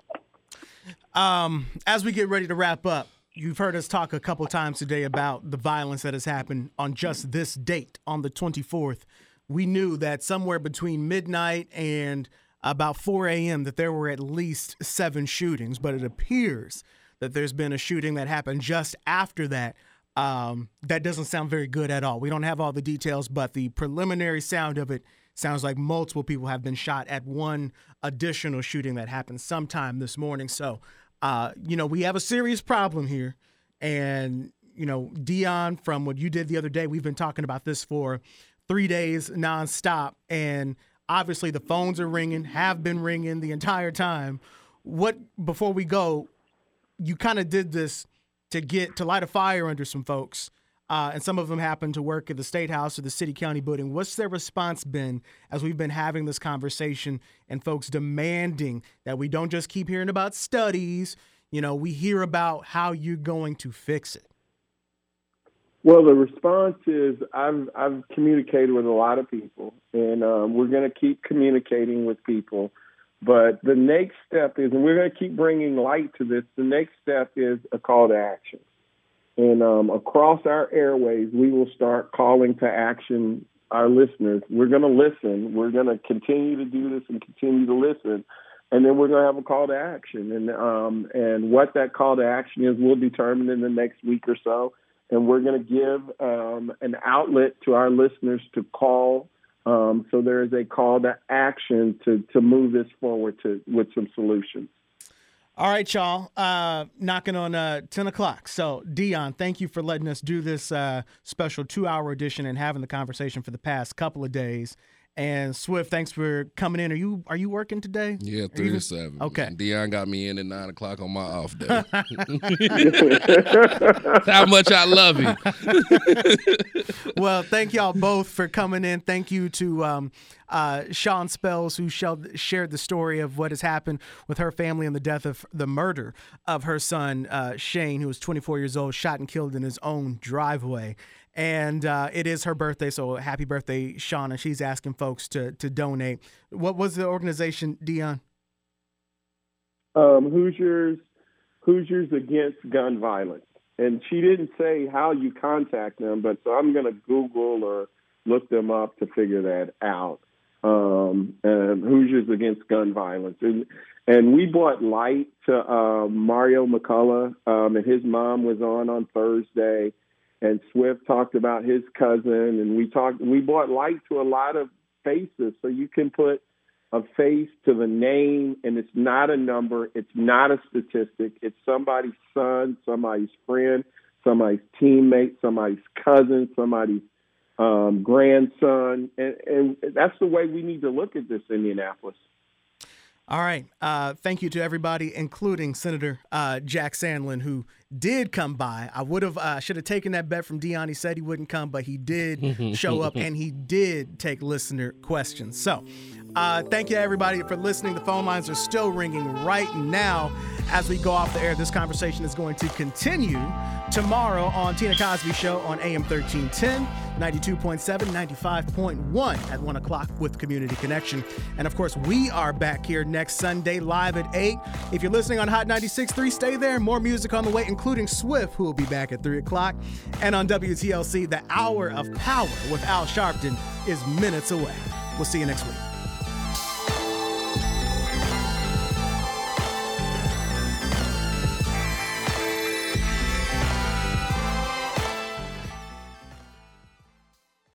Um, as we get ready to wrap up, you've heard us talk a couple times today about the violence that has happened on just this date, on the 24th. We knew that somewhere between midnight and about 4 a.m. that there were at least seven shootings, but it appears that there's been a shooting that happened just after that. Um, that doesn't sound very good at all. We don't have all the details, but the preliminary sound of it sounds like multiple people have been shot at one additional shooting that happened sometime this morning. So, uh, you know, we have a serious problem here. And, you know, Deon, from what you did the other day, we've been talking about this for three days nonstop. And obviously the phones are ringing, have been ringing the entire time. What, before we go, you kind of did this to get, to light a fire under some folks. Uh, and some of them happen to work at the state house or the city county building. What's their response been as we've been having this conversation and folks demanding that we don't just keep hearing about studies? you know, we hear about how you're going to fix it. Well, the response is I've I've communicated with a lot of people, and um, we're going to keep communicating with people. But the next step is, and we're going to keep bringing light to this. The next step is a call to action, and um, across our airways, we will start calling to action our listeners. We're going to listen. We're going to continue to do this and continue to listen, and then we're going to have a call to action. And um, and what that call to action is, we'll determine in the next week or so and we're going to give um, an outlet to our listeners to call. Um, so there is a call to action to to move this forward to with some solutions. All right, y'all. Uh, knocking on uh, 10 o'clock. So, Deon, thank you for letting us do this uh, special two hour edition and having the conversation for the past couple of days. And Swift, thanks for coming in. Are you are you working today? Yeah, three to seven. Okay. Deon got me in at nine o'clock on my off day. How much I love you. well, thank y'all both for coming in. Thank you to um, uh, Sean Spells, who shared the story of what has happened with her family and the death of the murder of her son, uh, Shane, who was 24 years old, shot and killed in his own driveway and uh, it is her birthday. So happy birthday, Shauna! She's asking folks to to donate. What was the organization, Deon? Um, Hoosiers Hoosiers Against Gun Violence, and she didn't say how you contact them, but so I'm going to Google or look them up to figure that out. Um, and Hoosiers Against Gun Violence, and and we brought light to uh, Mario McCullough, um, and his mom was on on Thursday and Swift talked about his cousin, and we talked. We brought light to a lot of faces, so you can put a face to the name, and it's not a number, it's not a statistic. It's somebody's son, somebody's friend, somebody's teammate, somebody's cousin, somebody's um, grandson, and, and that's the way we need to look at this, Indianapolis. All right. Uh, thank you to everybody, including Senator uh, Jack Sandlin, who did come by. I would have uh, should have taken that bet from Deon. He said he wouldn't come, but he did show up and he did take listener questions. So, uh, thank you everybody for listening. The phone lines are still ringing right now as we go off the air. This conversation is going to continue tomorrow on Tina Cosby Show on AM 1310, 92.7, 95.1 at 1 o'clock with Community Connection. And of course, we are back here next Sunday live at 8. If you're listening on Hot 96.3, stay there. More music on the way, including Swift, who will be back at 3 o'clock. And on WTLC, the Hour of Power with Al Sharpton is minutes away. We'll see you next week.